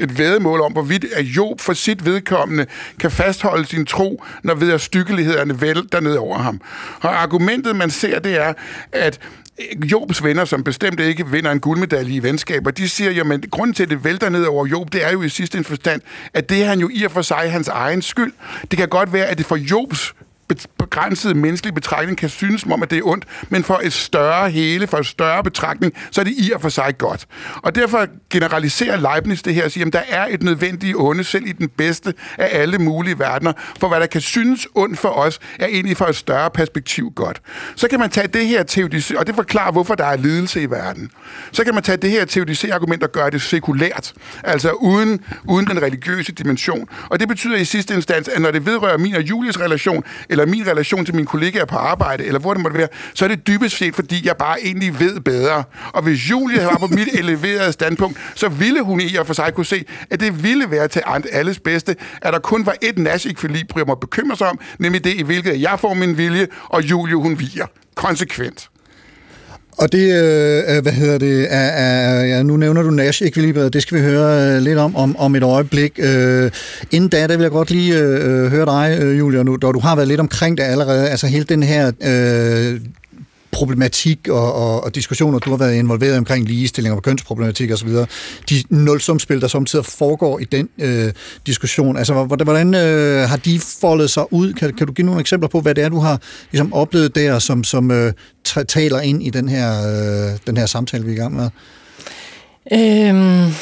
et vedmål om, hvorvidt at Job for sit vedkommende kan fastholde sin tro, når ved at stykkelighederne vælter ned over ham. Og argumentet, man ser, det er, at Øh, Jobs venner, som bestemt ikke vinder en guldmedalje i venskaber, de siger, jamen, grunden til, at det vælter ned over Job, det er jo i sidste forstand, at det er han jo i og for sig hans egen skyld. Det kan godt være, at det for Jobs begrænsede menneskelige betragtning kan synes som om, at det er ondt, men for et større hele, for et større betragtning, så er det i og for sig godt. Og derfor generaliserer Leibniz det her og siger, at der er et nødvendigt onde, selv i den bedste af alle mulige verdener, for hvad der kan synes ondt for os, er egentlig for et større perspektiv godt. Så kan man tage det her teodicé, og det forklarer, hvorfor der er lidelse i verden. Så kan man tage det her teodicé-argument og gøre det sekulært, altså uden, uden den religiøse dimension. Og det betyder i sidste instans, at når det vedrører min og Julies relation, eller min relation til mine kollegaer på arbejde, eller hvor det måtte være, så er det dybest set, fordi jeg bare egentlig ved bedre. Og hvis Julie var på mit eleverede standpunkt, så ville hun i og for sig kunne se, at det ville være til alles bedste, at der kun var et Nash-ekvilibrium at bekymre sig om, nemlig det, i hvilket jeg får min vilje, og Julie, hun viger. Konsekvent. Og det, øh, øh, hvad hedder det, er, er, ja, nu nævner du Nash Equilibrium, det skal vi høre øh, lidt om, om om et øjeblik. Øh, inden da, der vil jeg godt lige øh, øh høre dig, øh, Julia, nu, da du har været lidt omkring det allerede, altså hele den her øh, problematik og, og, og diskussioner, du har været involveret omkring ligestilling og kønsproblematik osv., de nulsumspil, der samtidig foregår i den øh, diskussion, altså hvordan, hvordan øh, har de foldet sig ud? Kan, kan du give nogle eksempler på, hvad det er, du har ligesom, oplevet der, som, som øh, taler ind i den her, øh, den her samtale, vi er i gang med? Øhm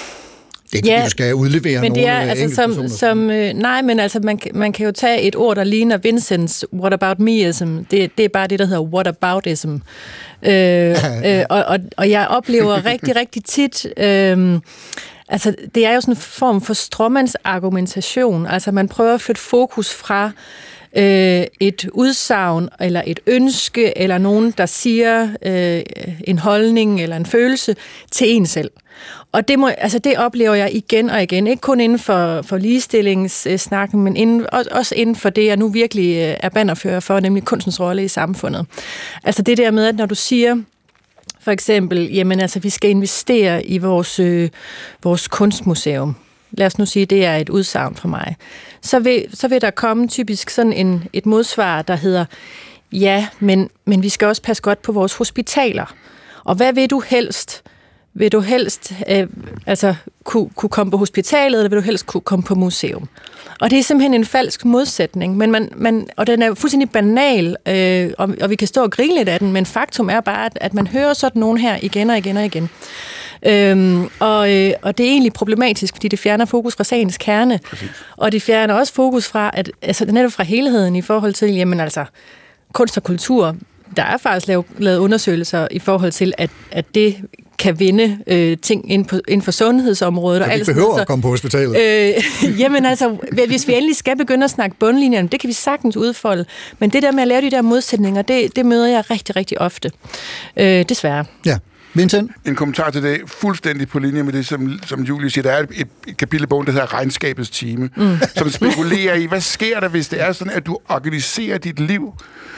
det er ikke, ja, du skal udlevere men det er, nogle altså, som, som, øh, Nej, men altså, man, man kan jo tage et ord, der ligner Vincents what about meism. Det, det er bare det, der hedder what aboutism. Øh, øh, og, og, og jeg oplever rigtig, rigtig tit... Øh, Altså, det er jo sådan en form for stråmandsargumentation. Altså, man prøver at flytte fokus fra øh, Øh, et udsagn, eller et ønske, eller nogen, der siger øh, en holdning eller en følelse til en selv. Og det, må, altså det oplever jeg igen og igen, ikke kun inden for, for ligestillingssnakken, øh, men inden, også inden for det, jeg nu virkelig øh, er bannerfører for, nemlig kunstens rolle i samfundet. Altså det der med, at når du siger, for eksempel, jamen altså, vi skal investere i vores, øh, vores kunstmuseum. Lad os nu sige, det er et udsagn for mig. Så vil, så vil der komme typisk sådan en, et modsvar, der hedder, ja, men, men vi skal også passe godt på vores hospitaler. Og hvad vil du helst? Vil du helst øh, altså, kunne, kunne komme på hospitalet, eller vil du helst kunne komme på museum? Og det er simpelthen en falsk modsætning, men man, man, og den er fuldstændig banal, øh, og, og vi kan stå og grine lidt af den, men faktum er bare, at, at man hører sådan nogen her igen og igen og igen. Øhm, og, øh, og det er egentlig problematisk, fordi det fjerner fokus fra sagens kerne. Præcis. Og det fjerner også fokus fra, at, altså netop fra helheden i forhold til, jamen altså, kunst og kultur, der er faktisk lavet, lavet undersøgelser i forhold til, at, at det kan vinde øh, ting inden, på, inden for sundhedsområdet. Så vi behøver at komme på hospitalet? Øh, jamen altså, hvis vi endelig skal begynde at snakke bundlinjerne, det kan vi sagtens udfolde. Men det der med at lave de der modsætninger, det, det møder jeg rigtig, rigtig ofte. Øh, desværre. Ja. Vincent? En kommentar til det, fuldstændig på linje med det, som, som Julie siger. Der er et, et kapitel i bogen, der hedder Regnskabets time, mm. som spekulerer i, hvad sker der, hvis det er sådan, at du organiserer dit liv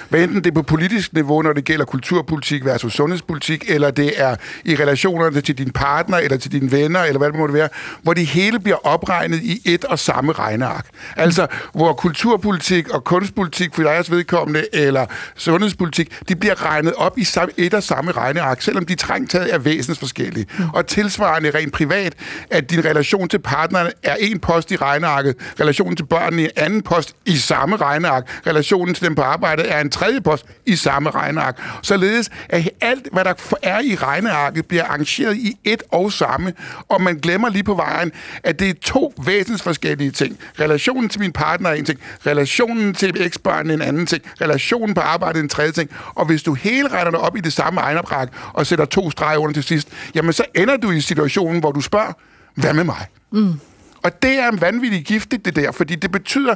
hvad enten det er på politisk niveau, når det gælder kulturpolitik versus sundhedspolitik, eller det er i relationerne til din partner, eller til dine venner, eller hvad det måtte være, hvor det hele bliver opregnet i et og samme regneark. Altså, hvor kulturpolitik og kunstpolitik for jeres vedkommende, eller sundhedspolitik, de bliver regnet op i et og samme regneark, selvom de trængtaget er væsensforskellige. Mm. Og tilsvarende rent privat, at din relation til partneren er en post i regnearket, relationen til børnene er en anden post i samme regneark, relationen til dem på arbejdet er en tredje post i samme regneark. Således at alt, hvad der er i regnearket, bliver arrangeret i et og samme, og man glemmer lige på vejen, at det er to væsensforskellige ting. Relationen til min partner er en ting, relationen til eksbørnene en anden ting, relationen på arbejdet en tredje ting, og hvis du hele regner det op i det samme regneark og sætter to streger under til sidst, jamen så ender du i situationen, hvor du spørger, hvad med mig? Mm. Og det er vanvittigt giftigt, det der, fordi det betyder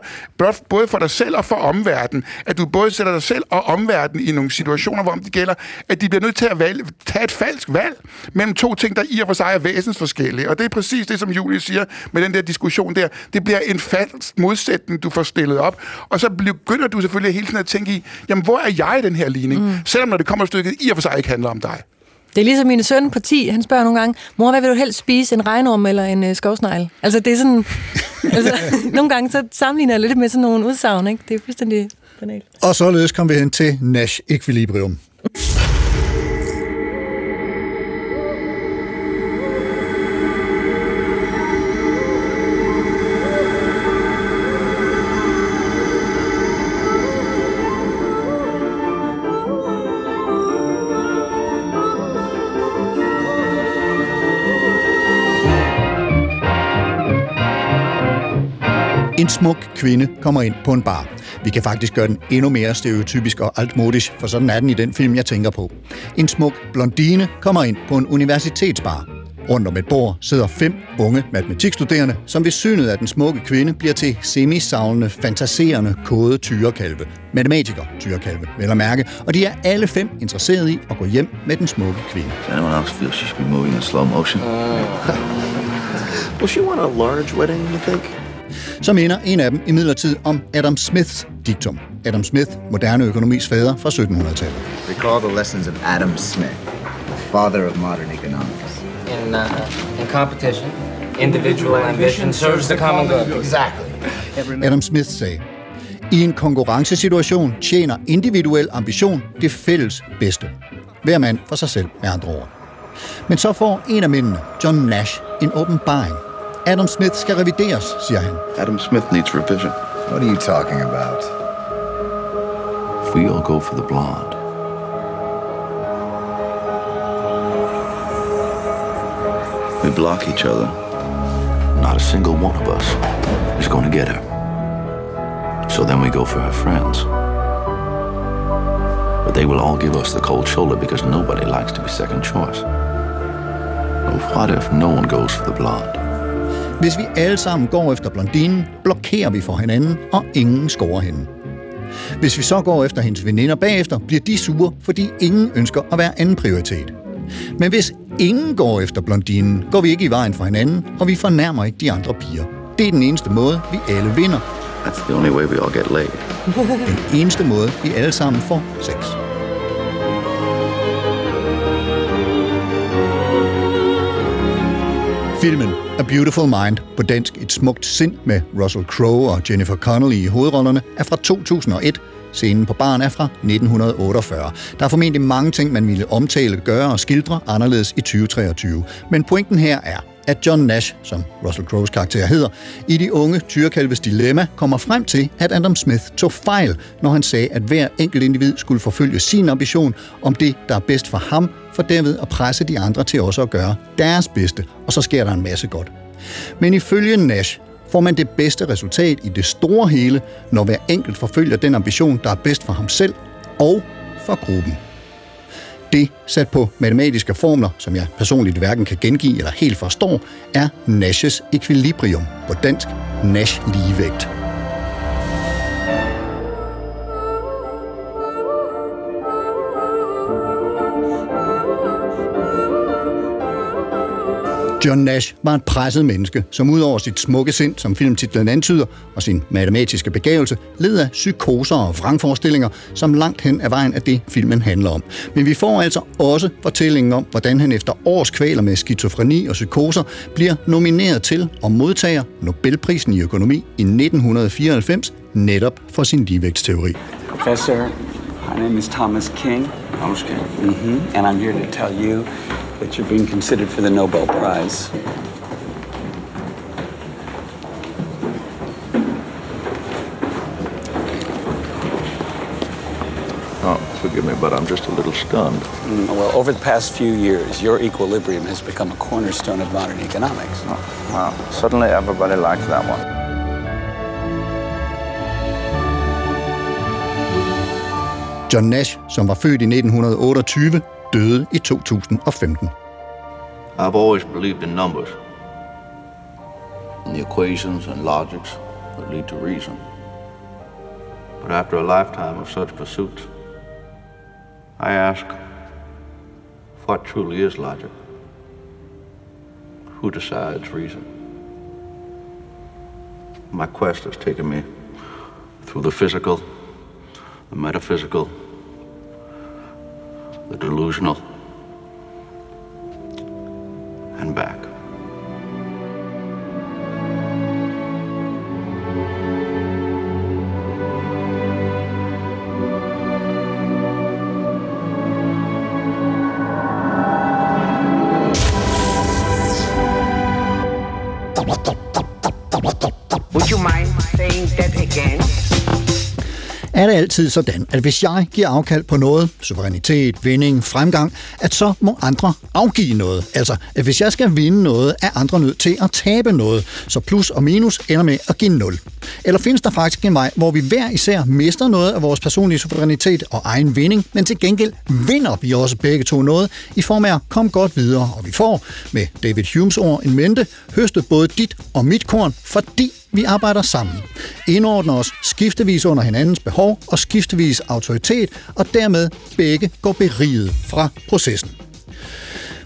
både for dig selv og for omverdenen, at du både sætter dig selv og omverdenen i nogle situationer, hvor det gælder, at de bliver nødt til at valg, tage et falsk valg mellem to ting, der i og for sig er væsensforskellige. Og det er præcis det, som Julie siger med den der diskussion der. Det bliver en falsk modsætning, du får stillet op. Og så begynder du selvfølgelig hele tiden at tænke i, jamen hvor er jeg i den her ligning? Mm. Selvom når det kommer stykket, i og for sig ikke handler om dig. Det er ligesom min søn på 10, han spørger nogle gange, mor, hvad vil du helst spise, en regnorm eller en øh, skovsnegl? Altså det er sådan, altså, nogle gange så sammenligner jeg lidt med sådan nogle udsagn, ikke? Det er fuldstændig banalt. Og således kom vi hen til Nash Equilibrium. En smuk kvinde kommer ind på en bar. Vi kan faktisk gøre den endnu mere stereotypisk og altmodisk, for sådan er den i den film, jeg tænker på. En smuk blondine kommer ind på en universitetsbar. Rundt om et bord sidder fem unge matematikstuderende, som ved synet af den smukke kvinde bliver til semisavlende, fantaserende, kode tyrekalve. Matematikere tyrekalve, vel at mærke. Og de er alle fem interesserede i at gå hjem med den smukke kvinde. Does anyone else feel she should be moving in slow motion? Will she want a large wedding, you think? Så minder en af dem imidlertid om Adam Smiths diktum. Adam Smith, moderne økonomis fader fra 1700-tallet. Recall the lessons of Adam Smith, father of modern economics. In, uh, in competition, individual ambition serves the common good. Exactly. Adam Smith sagde, i en konkurrencesituation tjener individuel ambition det fælles bedste. Hver mand for sig selv, med andre ord. Men så får en af mændene, John Nash, en åbenbaring. Adam Smith skal revideres, siger han. Adam Smith needs revision. What are you talking about? If we all go for the blonde, we block each other. Not a single one of us is going to get her. So then we go for her friends. But they will all give us the cold shoulder because nobody likes to be second choice. But what if no one goes for the blonde? Hvis vi alle sammen går efter blondinen, blokerer vi for hinanden, og ingen scorer hende. Hvis vi så går efter hendes veninder bagefter, bliver de sure, fordi ingen ønsker at være anden prioritet. Men hvis ingen går efter blondinen, går vi ikke i vejen for hinanden, og vi fornærmer ikke de andre piger. Det er den eneste måde, vi alle vinder. That's the only way we all get laid. Den eneste måde, vi alle sammen får sex. Filmen A Beautiful Mind, på dansk Et smukt sind med Russell Crowe og Jennifer Connelly i hovedrollerne, er fra 2001. Scenen på barn er fra 1948. Der er formentlig mange ting, man ville omtale, gøre og skildre anderledes i 2023. Men pointen her er, at John Nash, som Russell Crowes karakter hedder, i de unge tyrkalves dilemma kommer frem til, at Adam Smith tog fejl, når han sagde, at hver enkelt individ skulle forfølge sin ambition om det, der er bedst for ham, for derved at presse de andre til også at gøre deres bedste, og så sker der en masse godt. Men ifølge Nash får man det bedste resultat i det store hele, når hver enkelt forfølger den ambition, der er bedst for ham selv og for gruppen. Det, sat på matematiske formler, som jeg personligt hverken kan gengive eller helt forstår, er Nashes ekvilibrium, på dansk Nash-ligevægt. John Nash var et presset menneske, som udover sit smukke sind, som filmtitlen antyder, og sin matematiske begævelse, led af psykoser og vrangforestillinger, som langt hen af vejen af det, filmen handler om. Men vi får altså også fortællingen om, hvordan han efter års kvaler med skizofreni og psykoser bliver nomineret til og modtager Nobelprisen i økonomi i 1994 netop for sin ligevægtsteori. Professor, my name is Thomas King. Thomas King. Mm-hmm. And I'm here to tell you that you're being considered for the Nobel Prize. Oh, forgive me, but I'm just a little stunned. Mm, well, over the past few years, your equilibrium has become a cornerstone of modern economics. Oh, Wow, suddenly everybody likes that one. John Nash, som var født i 1928, døde i 2015. I've always believed in numbers, In the equations and logics that lead to reason. But after a lifetime of such pursuits, I ask, what truly is logic? Who decides reason? My quest has taken me through the physical, the metaphysical, the delusional, and back. Altid sådan, at hvis jeg giver afkald på noget, suverænitet, vinding, fremgang, at så må andre afgive noget? Altså, at hvis jeg skal vinde noget, er andre nødt til at tabe noget, så plus og minus ender med at give 0. Eller findes der faktisk en vej, hvor vi hver især mister noget af vores personlige suverænitet og egen vinding, men til gengæld vinder vi også begge to noget i form af at komme godt videre, og vi får, med David Humes ord en mente, høstet både dit og mit korn, fordi vi arbejder sammen. Indordner os skiftevis under hinandens behov og skiftevis autoritet, og dermed begge går beriget fra processen.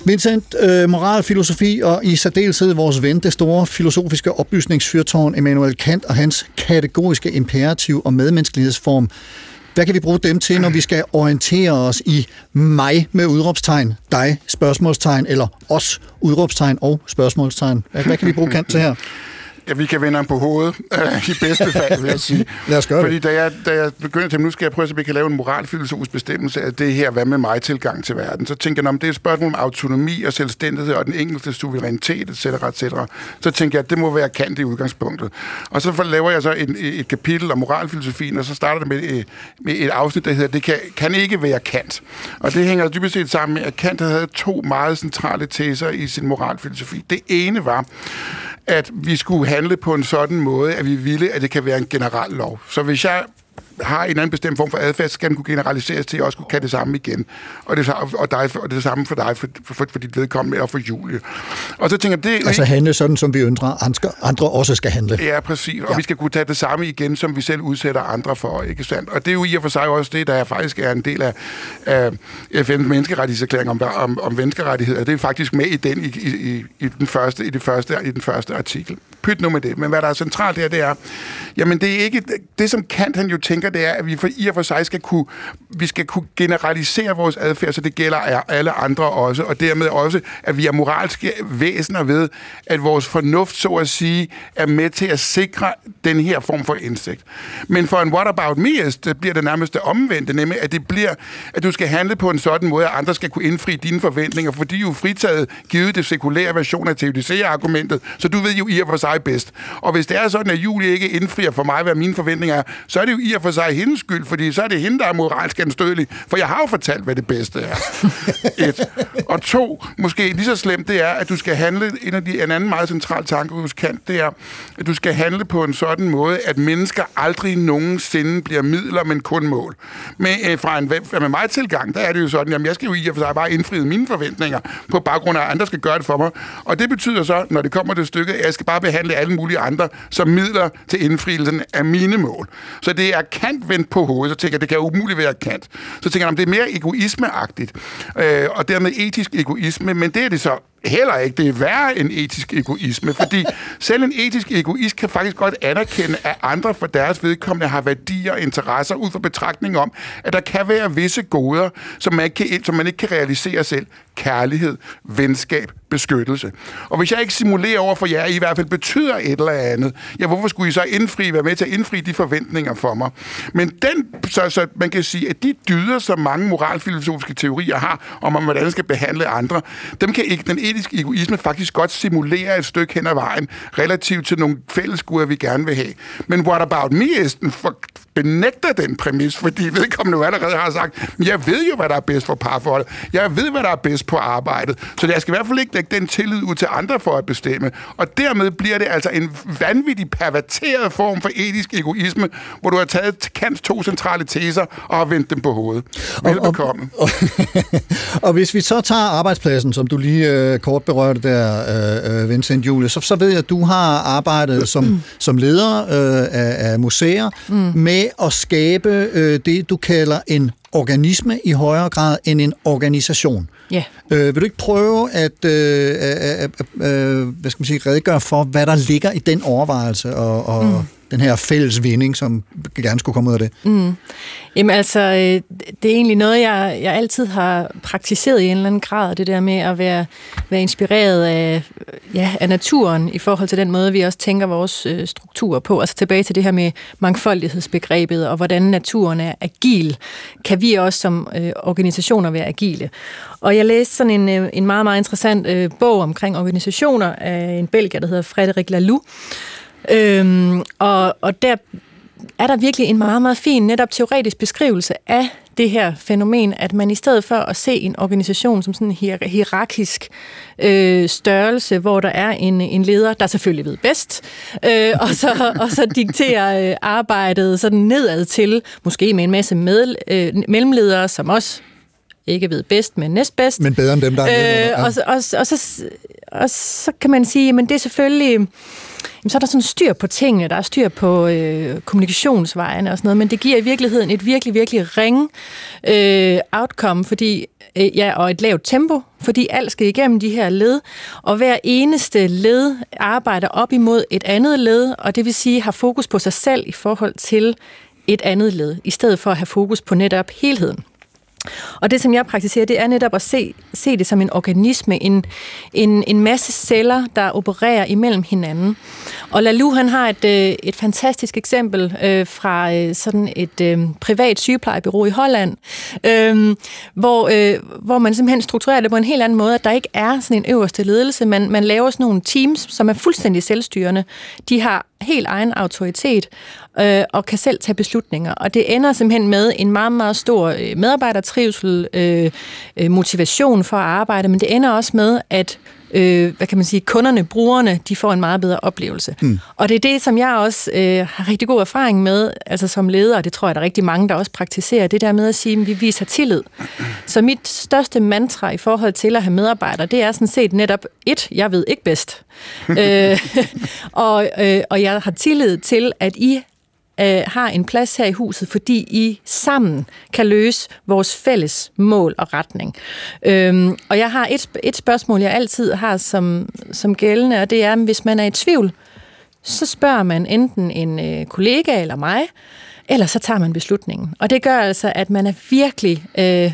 Vincent, øh, moralfilosofi og i særdeleshed vores ven, det store filosofiske oplysningsfyrtårn Immanuel Kant og hans kategoriske imperativ og medmenneskelighedsform. Hvad kan vi bruge dem til, når vi skal orientere os i mig med udråbstegn, dig spørgsmålstegn, eller os udråbstegn og spørgsmålstegn? Hvad, hvad kan vi bruge Kant til her? Ja, vi kan vende ham på hovedet, øh, i bedste fald, vil jeg sige. Lad os gøre Fordi det. da jeg, da jeg begyndte til, nu skal jeg prøve, at vi kan lave en moralfilosofisk bestemmelse af det her, hvad med mig tilgang til verden. Så tænker jeg, om det er et spørgsmål om autonomi og selvstændighed og den enkelte suverænitet, etc., etc. Så tænker jeg, at det må være kant i udgangspunktet. Og så laver jeg så et, et kapitel om moralfilosofien, og så starter det med, et- med et afsnit, der hedder, det kan, kan ikke være kant. Og det hænger dybest set sammen med, at Kant havde to meget centrale teser i sin moralfilosofi. Det ene var, at vi skulle handle på en sådan måde, at vi ville, at det kan være en generel lov. Så hvis jeg har en anden bestemt form for adfærd, så skal den kunne generaliseres til, at jeg også kunne kan det samme igen. Og det, og dig, og det samme for dig, for, for, for dit vedkommende, og for Julie. Og så tænker jeg, det Altså handle sådan, som vi ønsker, andre, andre også skal handle. Ja, præcis. Og ja. vi skal kunne tage det samme igen, som vi selv udsætter andre for, ikke sandt? Og det er jo i og for sig også det, der faktisk er en del af, af FN's menneskerettighedserklæring om, om, om menneskerettigheder. Det er faktisk med i den, i, i, i, den første, i, det første, i den første artikel. Pyt nu med det. Men hvad der er centralt her, det er, jamen det er ikke, det som Kant han jo tænker, det er, at vi for, i og for sig skal kunne, vi skal kunne generalisere vores adfærd, så det gælder alle andre også, og dermed også, at vi er moralske væsener ved, at vores fornuft, så at sige, er med til at sikre den her form for indsigt. Men for en what about me, det bliver det nærmest det omvendte, nemlig at det bliver, at du skal handle på en sådan måde, at andre skal kunne indfri dine forventninger, fordi du er fritaget givet det sekulære version af teodicea-argumentet, så du ved jo i og for sig bedst. Og hvis det er sådan, at Julie ikke indfrier for mig, hvad mine forventninger er, så er det jo i og for sig hendes skyld, fordi så er det hende, der er moralsk anstødelig, for jeg har jo fortalt, hvad det bedste er. Et. Og to, måske lige så slemt, det er, at du skal handle, en af de, en anden meget central tanke hos Kant, det er, at du skal handle på en sådan måde, at mennesker aldrig nogensinde bliver midler, men kun mål. Med, øh, fra en med mig tilgang, der er det jo sådan, at jeg skal jo i og for sig bare indfri mine forventninger på baggrund af, at andre skal gøre det for mig. Og det betyder så, når det kommer til stykket, at jeg skal bare behandle alle mulige andre som midler til indfrielsen af mine mål. Så det er Kant vendt på hovedet, så tænker jeg, det kan umuligt være Kant. Så tænker jeg, det er mere egoismeagtigt, øh, og dermed etisk egoisme, men det er det så heller ikke. Det er værre end etisk egoisme, fordi selv en etisk egoist kan faktisk godt anerkende, at andre for deres vedkommende har værdier og interesser ud fra betragtning om, at der kan være visse goder, som man ikke kan, som man ikke kan realisere selv. Kærlighed, venskab, beskyttelse. Og hvis jeg ikke simulerer over for jer, I i hvert fald betyder et eller andet, ja, hvorfor skulle I så indfri, være med til at indfri de forventninger for mig? Men den, så, så man kan sige, at de dyder, som mange moralfilosofiske teorier har, om hvordan man skal behandle andre, dem kan ikke, den æstetisk egoisme faktisk godt simulere et stykke hen ad vejen, relativt til nogle fællesguder, vi gerne vil have. Men what about me is den for, benægter den præmis, fordi vedkommende jo allerede har sagt, jeg ved jo, hvad der er bedst for parforholdet. Jeg ved, hvad der er bedst på arbejdet. Så jeg skal i hvert fald ikke lægge den tillid ud til andre for at bestemme. Og dermed bliver det altså en vanvittig perverteret form for etisk egoisme, hvor du har taget Kants to centrale teser og har vendt dem på hovedet. Velbekomme. Og, og, og hvis vi så tager arbejdspladsen, som du lige øh, kort berørte der, øh, Vincent Julie, så, så ved jeg, at du har arbejdet som, mm. som leder øh, af, af museer mm. med at skabe øh, det, du kalder en organisme i højere grad end en organisation. Ja. Øh, vil du ikke prøve at øh, øh, øh, øh, hvad skal man sige, redegøre for, hvad der ligger i den overvejelse, og, og mm den her fælles vinding, som gerne skulle komme ud af det? Mm. Jamen altså, øh, det er egentlig noget, jeg, jeg altid har praktiseret i en eller anden grad, det der med at være, være inspireret af, ja, af naturen i forhold til den måde, vi også tænker vores øh, strukturer på. Altså tilbage til det her med mangfoldighedsbegrebet, og hvordan naturen er agil. Kan vi også som øh, organisationer være agile? Og jeg læste sådan en, øh, en meget, meget interessant øh, bog omkring organisationer af en belgier, der hedder Frederik Laloux. Øhm, og, og der er der virkelig en meget, meget fin netop teoretisk beskrivelse af det her fænomen, at man i stedet for at se en organisation som sådan en hier- hierarkisk øh, størrelse, hvor der er en, en leder, der selvfølgelig ved bedst, øh, og, så, og så dikterer øh, arbejdet sådan nedad til, måske med en masse med, øh, mellemledere, som også ikke ved bedst, men næstbedst. Men bedre end dem, der er øh, og, og, og, og, så, og så kan man sige, men det er selvfølgelig jamen, så er der sådan styr på tingene, der er styr på øh, kommunikationsvejene og sådan noget, men det giver i virkeligheden et virkelig, virkelig ring øh, outcome, fordi øh, ja, og et lavt tempo, fordi alt skal igennem de her led, og hver eneste led arbejder op imod et andet led, og det vil sige har fokus på sig selv i forhold til et andet led, i stedet for at have fokus på netop helheden. Og det, som jeg praktiserer, det er netop at se, se det som en organisme, en, en, en masse celler, der opererer imellem hinanden. Og Lalu, han har et, øh, et fantastisk eksempel øh, fra øh, sådan et øh, privat sygeplejebyrå i Holland, øh, hvor, øh, hvor man simpelthen strukturerer det på en helt anden måde, at der ikke er sådan en øverste ledelse. Man, man laver sådan nogle teams, som er fuldstændig selvstyrende. De har helt egen autoritet øh, og kan selv tage beslutninger. Og det ender simpelthen med en meget, meget stor øh, medarbejdertrivsel, øh, øh, motivation for at arbejde, men det ender også med, at øh, hvad kan man sige, kunderne, brugerne, de får en meget bedre oplevelse. Mm. Og det er det, som jeg også øh, har rigtig god erfaring med, altså som leder, og det tror jeg, der er rigtig mange, der også praktiserer, det der med at sige, at vi viser tillid. Så mit største mantra i forhold til at have medarbejdere, det er sådan set netop, et, jeg ved ikke bedst. øh, og, øh, og jeg har tillid til, at I øh, har en plads her i huset, fordi I sammen kan løse vores fælles mål og retning. Øhm, og jeg har et, et spørgsmål, jeg altid har som, som gældende, og det er, hvis man er i tvivl, så spørger man enten en øh, kollega eller mig, eller så tager man beslutningen. Og det gør altså, at man er virkelig øh,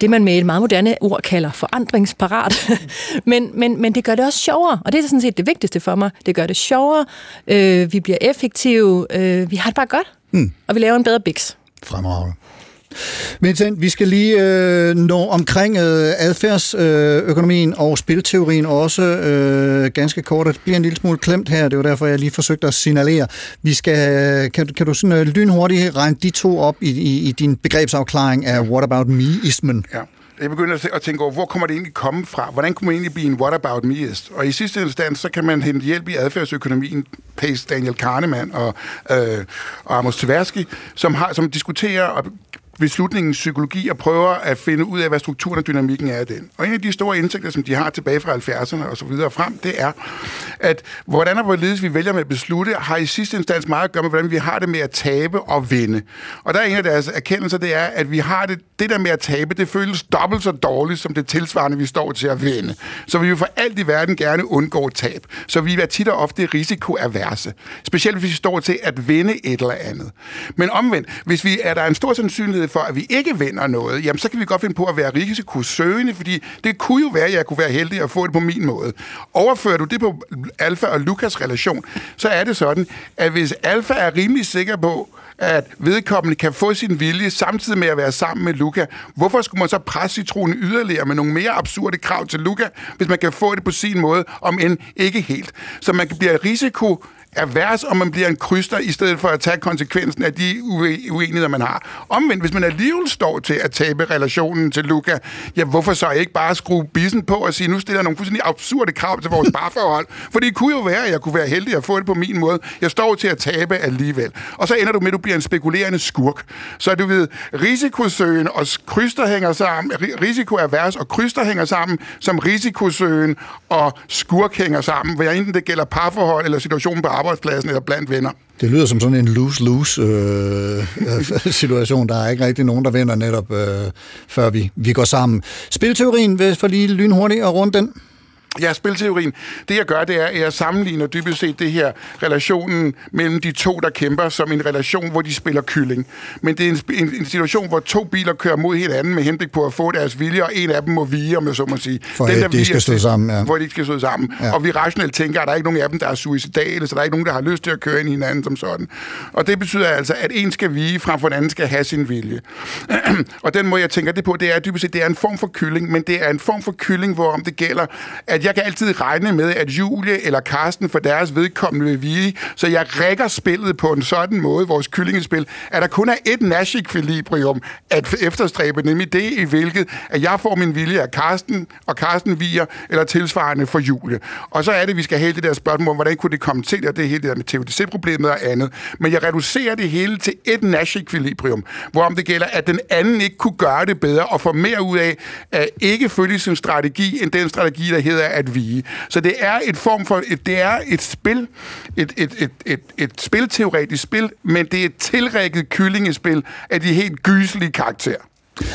det, man med et meget moderne ord kalder forandringsparat. men, men, men det gør det også sjovere, og det er sådan set det vigtigste for mig. Det gør det sjovere, øh, vi bliver effektive, øh, vi har det bare godt, hmm. og vi laver en bedre biks. Fremragende. Vincent, vi skal lige øh, nå omkring øh, adfærdsøkonomien øh, og spilteorien også øh, ganske kort. Det bliver en lille smule klemt her, det var derfor, jeg lige forsøgte at signalere. Vi skal, øh, kan, kan du sådan øh, lynhurtigt regne de to op i, i, i din begrebsafklaring af what about me-ismen? Ja. Jeg begynder at tænke over, hvor kommer det egentlig komme fra? Hvordan kunne man egentlig blive en what about meist? Og i sidste instans, så kan man hente hjælp i adfærdsøkonomien, Pace Daniel Kahneman og, øh, og Amos Tversky, som, har, som diskuterer og beslutningens psykologi og prøver at finde ud af, hvad strukturen og dynamikken er af den. Og en af de store indsigter, som de har tilbage fra 70'erne og så videre frem, det er, at hvordan og hvorledes vi vælger med at beslutte, har i sidste instans meget at gøre med, hvordan vi har det med at tabe og vinde. Og der er en af deres erkendelser, det er, at vi har det, det der med at tabe, det føles dobbelt så dårligt, som det tilsvarende, vi står til at vinde. Så vi vil for alt i verden gerne undgå tab. Så vi er tit og ofte risikoaverse. Specielt hvis vi står til at vinde et eller andet. Men omvendt, hvis vi er der en stor sandsynlighed for, at vi ikke vinder noget, jamen så kan vi godt finde på at være risikosøgende, fordi det kunne jo være, at jeg kunne være heldig at få det på min måde. Overfører du det på Alfa og Lukas relation, så er det sådan, at hvis Alfa er rimelig sikker på, at vedkommende kan få sin vilje samtidig med at være sammen med Luca. Hvorfor skulle man så presse citronen yderligere med nogle mere absurde krav til Luca, hvis man kan få det på sin måde, om end ikke helt? Så man bliver risiko er værst, om man bliver en kryster, i stedet for at tage konsekvensen af de uenigheder, man har. Omvendt, hvis man alligevel står til at tabe relationen til Luca, ja, hvorfor så ikke bare skrue bissen på og sige, nu stiller jeg nogle fuldstændig absurde krav til vores parforhold? For det kunne jo være, at jeg kunne være heldig at få det på min måde. Jeg står til at tabe alligevel. Og så ender du med, at du bliver en spekulerende skurk. Så du ved, risikosøgen og kryster hænger sammen, risiko er værst, og kryster hænger sammen, som risikosøgen og skurk hænger sammen, hvad enten det gælder parforhold eller situationen på arbejdspladsen eller blandt venner. Det lyder som sådan en lose-lose øh, situation. Der er ikke rigtig nogen, der vinder netop, øh, før vi, vi går sammen. Spilteorien, hvis for lige lynhurtigt og rundt den? Ja, spilteorien. Det jeg gør, det er, at jeg sammenligner dybest set det her relationen mellem de to, der kæmper, som en relation, hvor de spiller kylling. Men det er en, en, en situation, hvor to biler kører mod hinanden med henblik på at få deres vilje, og en af dem må vige, om jeg så må sige. For at de viger skal stå sammen, ja. Hvor de ikke skal stå sammen. Ja. Og vi rationelt tænker, at der er ikke nogen af dem, der er suicidale, så der er ikke nogen, der har lyst til at køre ind i hinanden som sådan. Og det betyder altså, at en skal vige, frem for en anden skal have sin vilje. og den måde, jeg tænker det på, det er dybest set, det er en form for kylling, men det er en form for kylling, hvor om det gælder, at jeg kan altid regne med, at Julie eller Karsten for deres vedkommende vil vige, så jeg rækker spillet på en sådan måde, vores kyllingespil, at der kun er et nash-equilibrium at efterstræbe, nemlig det i hvilket, at jeg får min vilje af Karsten, og Karsten viger, eller tilsvarende for Julie. Og så er det, at vi skal have det der spørgsmål om, hvordan kunne det komme til, og det er hele det der med TVDC-problemet og andet. Men jeg reducerer det hele til et nash-equilibrium, hvorom det gælder, at den anden ikke kunne gøre det bedre og få mere ud af at ikke følge sin strategi, end den strategi, der hedder at vige. Så det er et form for, et, det er et spil, et, et, et, et, et spilteoretisk spil, men det er et tilrækket kyllingespil af de helt gyselige karakterer.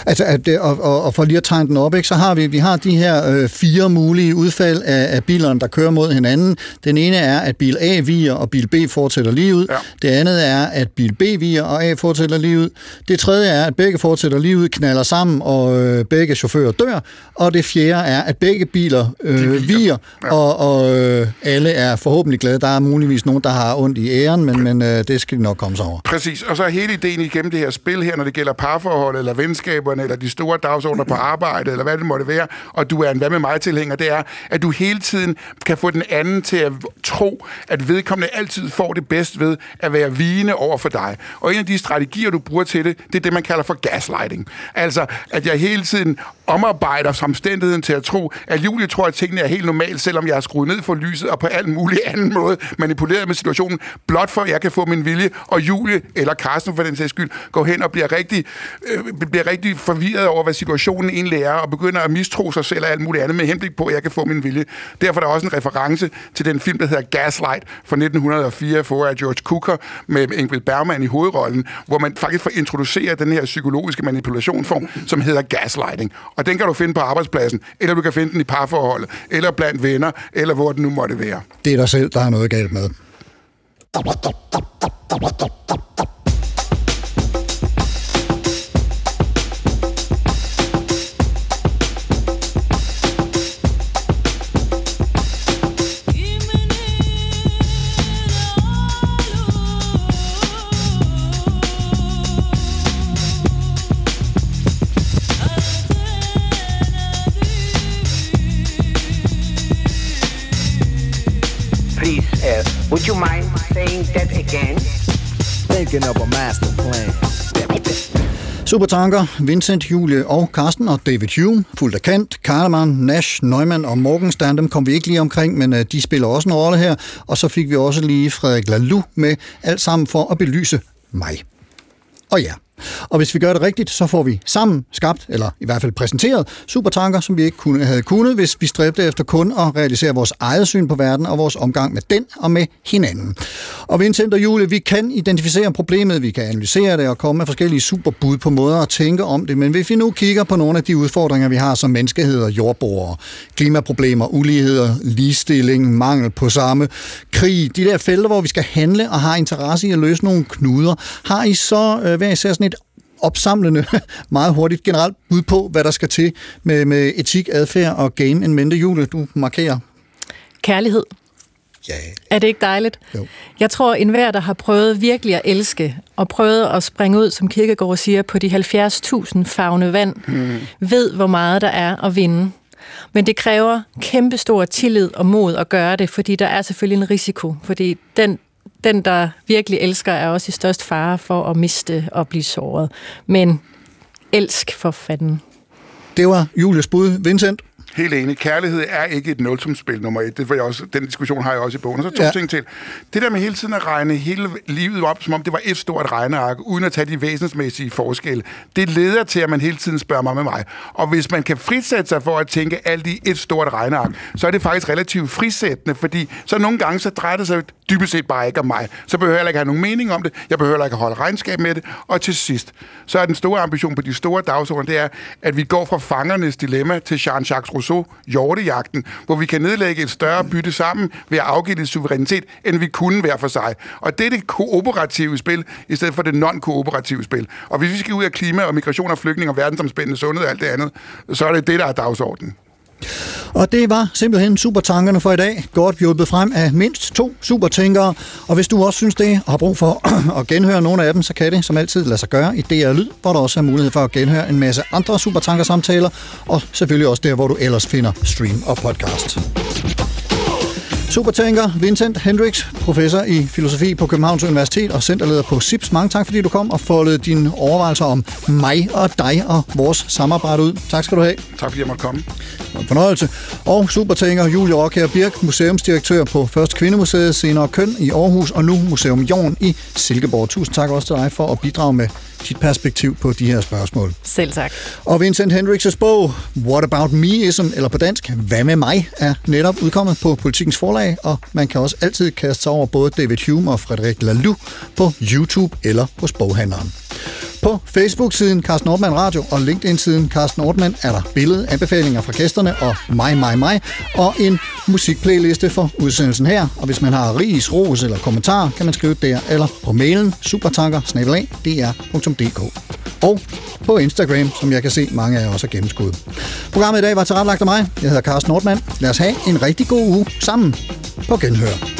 Altså, at, og, og, og for lige at tegne den op, ikke, så har vi, vi har de her øh, fire mulige udfald af, af bilerne, der kører mod hinanden. Den ene er, at bil A viger, og bil B fortsætter lige ud. Ja. Det andet er, at bil B viger, og A fortsætter lige ud. Det tredje er, at begge fortsætter lige ud, knaller sammen, og øh, begge chauffører dør. Og det fjerde er, at begge biler øh, viger, ja. og, og øh, alle er forhåbentlig glade. Der er muligvis nogen, der har ondt i æren, men, men øh, det skal de nok komme sig over. Præcis, og så er hele ideen igennem det her spil her, når det gælder parforhold, eller venskaberne, eller de store dagsordner på arbejde, eller hvad det måtte være, og du er en hvad med mig tilhænger, det er, at du hele tiden kan få den anden til at tro, at vedkommende altid får det bedst ved at være vigende over for dig. Og en af de strategier, du bruger til det, det er det, man kalder for gaslighting. Altså, at jeg hele tiden omarbejder samstændigheden til at tro, at Julie tror, at tingene er helt normalt, selvom jeg har skruet ned for lyset og på alt mulig anden måde manipuleret med situationen, blot for at jeg kan få min vilje, og Julie, eller Carsten for den sags skyld, går hen og bliver rigtig, øh, bliver rigtig forvirret over, hvad situationen egentlig er, og begynder at mistro sig selv og alt muligt andet med henblik på, at jeg kan få min vilje. Derfor er der også en reference til den film, der hedder Gaslight fra 1904, for af George Cooker med Ingrid Bergman i hovedrollen, hvor man faktisk får introduceret den her psykologiske manipulationsform, som hedder gaslighting. Og den kan du finde på arbejdspladsen, eller du kan finde den i parforholdet, eller blandt venner, eller hvor det nu måtte være. Det er dig selv, der er noget galt med. Would you mind saying that again? Thinking of a master plan. Supertanker, Vincent, Julie og Carsten og David Hume, fuldt af Kant, Karlemann, Nash, Neumann og Morgenstern, dem kom vi ikke lige omkring, men øh, de spiller også en rolle her. Og så fik vi også lige Frederik Laloux med, alt sammen for at belyse mig. Og ja, og hvis vi gør det rigtigt, så får vi sammen skabt, eller i hvert fald præsenteret, supertanker, som vi ikke kunne, havde kunnet, hvis vi stræbte efter kun at realisere vores eget syn på verden og vores omgang med den og med hinanden. Og Vincent og Julie, vi kan identificere problemet, vi kan analysere det og komme med forskellige superbud på måder at tænke om det, men hvis vi nu kigger på nogle af de udfordringer, vi har som menneskehed og jordborgere, klimaproblemer, uligheder, ligestilling, mangel på samme, krig, de der felter, hvor vi skal handle og har interesse i at løse nogle knuder, har I så øh, hver især sådan et opsamlende, meget hurtigt generelt bud på, hvad der skal til med, med etik, adfærd og game en mente. Julie, du markerer. Kærlighed. Ja. Er det ikke dejligt? Jo. Jeg tror, enhver, der har prøvet virkelig at elske, og prøvet at springe ud, som Kirkegaard siger, på de 70.000 fagne vand, Mm. ved, hvor meget der er at vinde. Men det kræver kæmpestor tillid og mod at gøre det, fordi der er selvfølgelig en risiko. Fordi den, den, der virkelig elsker, er også i størst fare for at miste og blive såret. Men elsk for fanden. Det var Julius bud. Vincent? Helt enig. Kærlighed er ikke et nulsumsspil nummer et. Det var jeg også, den diskussion har jeg også i bogen. Og så to Ja. ting til. Det der med hele tiden at regne hele livet op, som om det var et stort regneark, uden at tage de væsensmæssige forskelle, det leder til, at man hele tiden spørger mig med mig. Og hvis man kan frisætte sig for at tænke alt i et stort regneark, så er det faktisk relativt frisættende, fordi så nogle gange så drejer det sig dybest set bare ikke om mig. Så behøver jeg ikke have nogen mening om det. Jeg behøver ikke holde regnskab med det. Og til sidst, så er den store ambition på de store dagsordner, det er, at vi går fra fangernes dilemma til Jean-Jacques Rousseau, hjortejagten, hvor vi kan nedlægge et større bytte sammen ved at afgive det suverænitet, end vi kunne hver for sig. Og det er det kooperative spil, i stedet for det non-kooperative spil. Og hvis vi skal ud af klima og migration og flygtning og verdensomspændende sundhed og alt det andet, så er det det, der er dagsordenen. Og det var simpelthen supertankerne for i dag. Godt hjulpet frem af mindst to supertænkere. Og hvis du også synes det, og har brug for at genhøre nogle af dem, så kan det som altid lade sig gøre i DR Lyd, hvor der også er mulighed for at genhøre en masse andre supertankersamtaler, og selvfølgelig også der, hvor du ellers finder stream og podcast. Supertænker Vincent Hendricks, professor i filosofi på Københavns Universitet og centerleder på SIPS. Mange tak, fordi du kom og foldede dine overvejelser om mig og dig og vores samarbejde ud. Tak skal du have. Tak fordi jeg måtte komme. En fornøjelse. Og supertænker Julie Rockher Birk, museumsdirektør på Først Kvindemuseet, senere Køn i Aarhus og nu Museum Jorn i Silkeborg. Tusind tak også til dig for at bidrage med dit perspektiv på de her spørgsmål. Selv tak. Og Vincent Hendricks' bog, What About Meism, eller på dansk, Hvad med mig, er netop udkommet på Politikens Forlag, og man kan også altid kaste sig over både David Hume og Frederik Laloux på YouTube eller hos boghandleren. På Facebook-siden Carsten Nordmann Radio og LinkedIn-siden Carsten Nordmann er der billede, anbefalinger fra gæsterne og mig, mig, mig, og en musikplayliste for udsendelsen her. Og hvis man har ris, ros eller kommentar, kan man skrive der eller på mailen supertanker og på Instagram, som jeg kan se mange af jer også har gennemskuddet. Programmet i dag var tilrettelagt af mig. Jeg hedder Carsten Nordmann. Lad os have en rigtig god uge sammen på Genhør.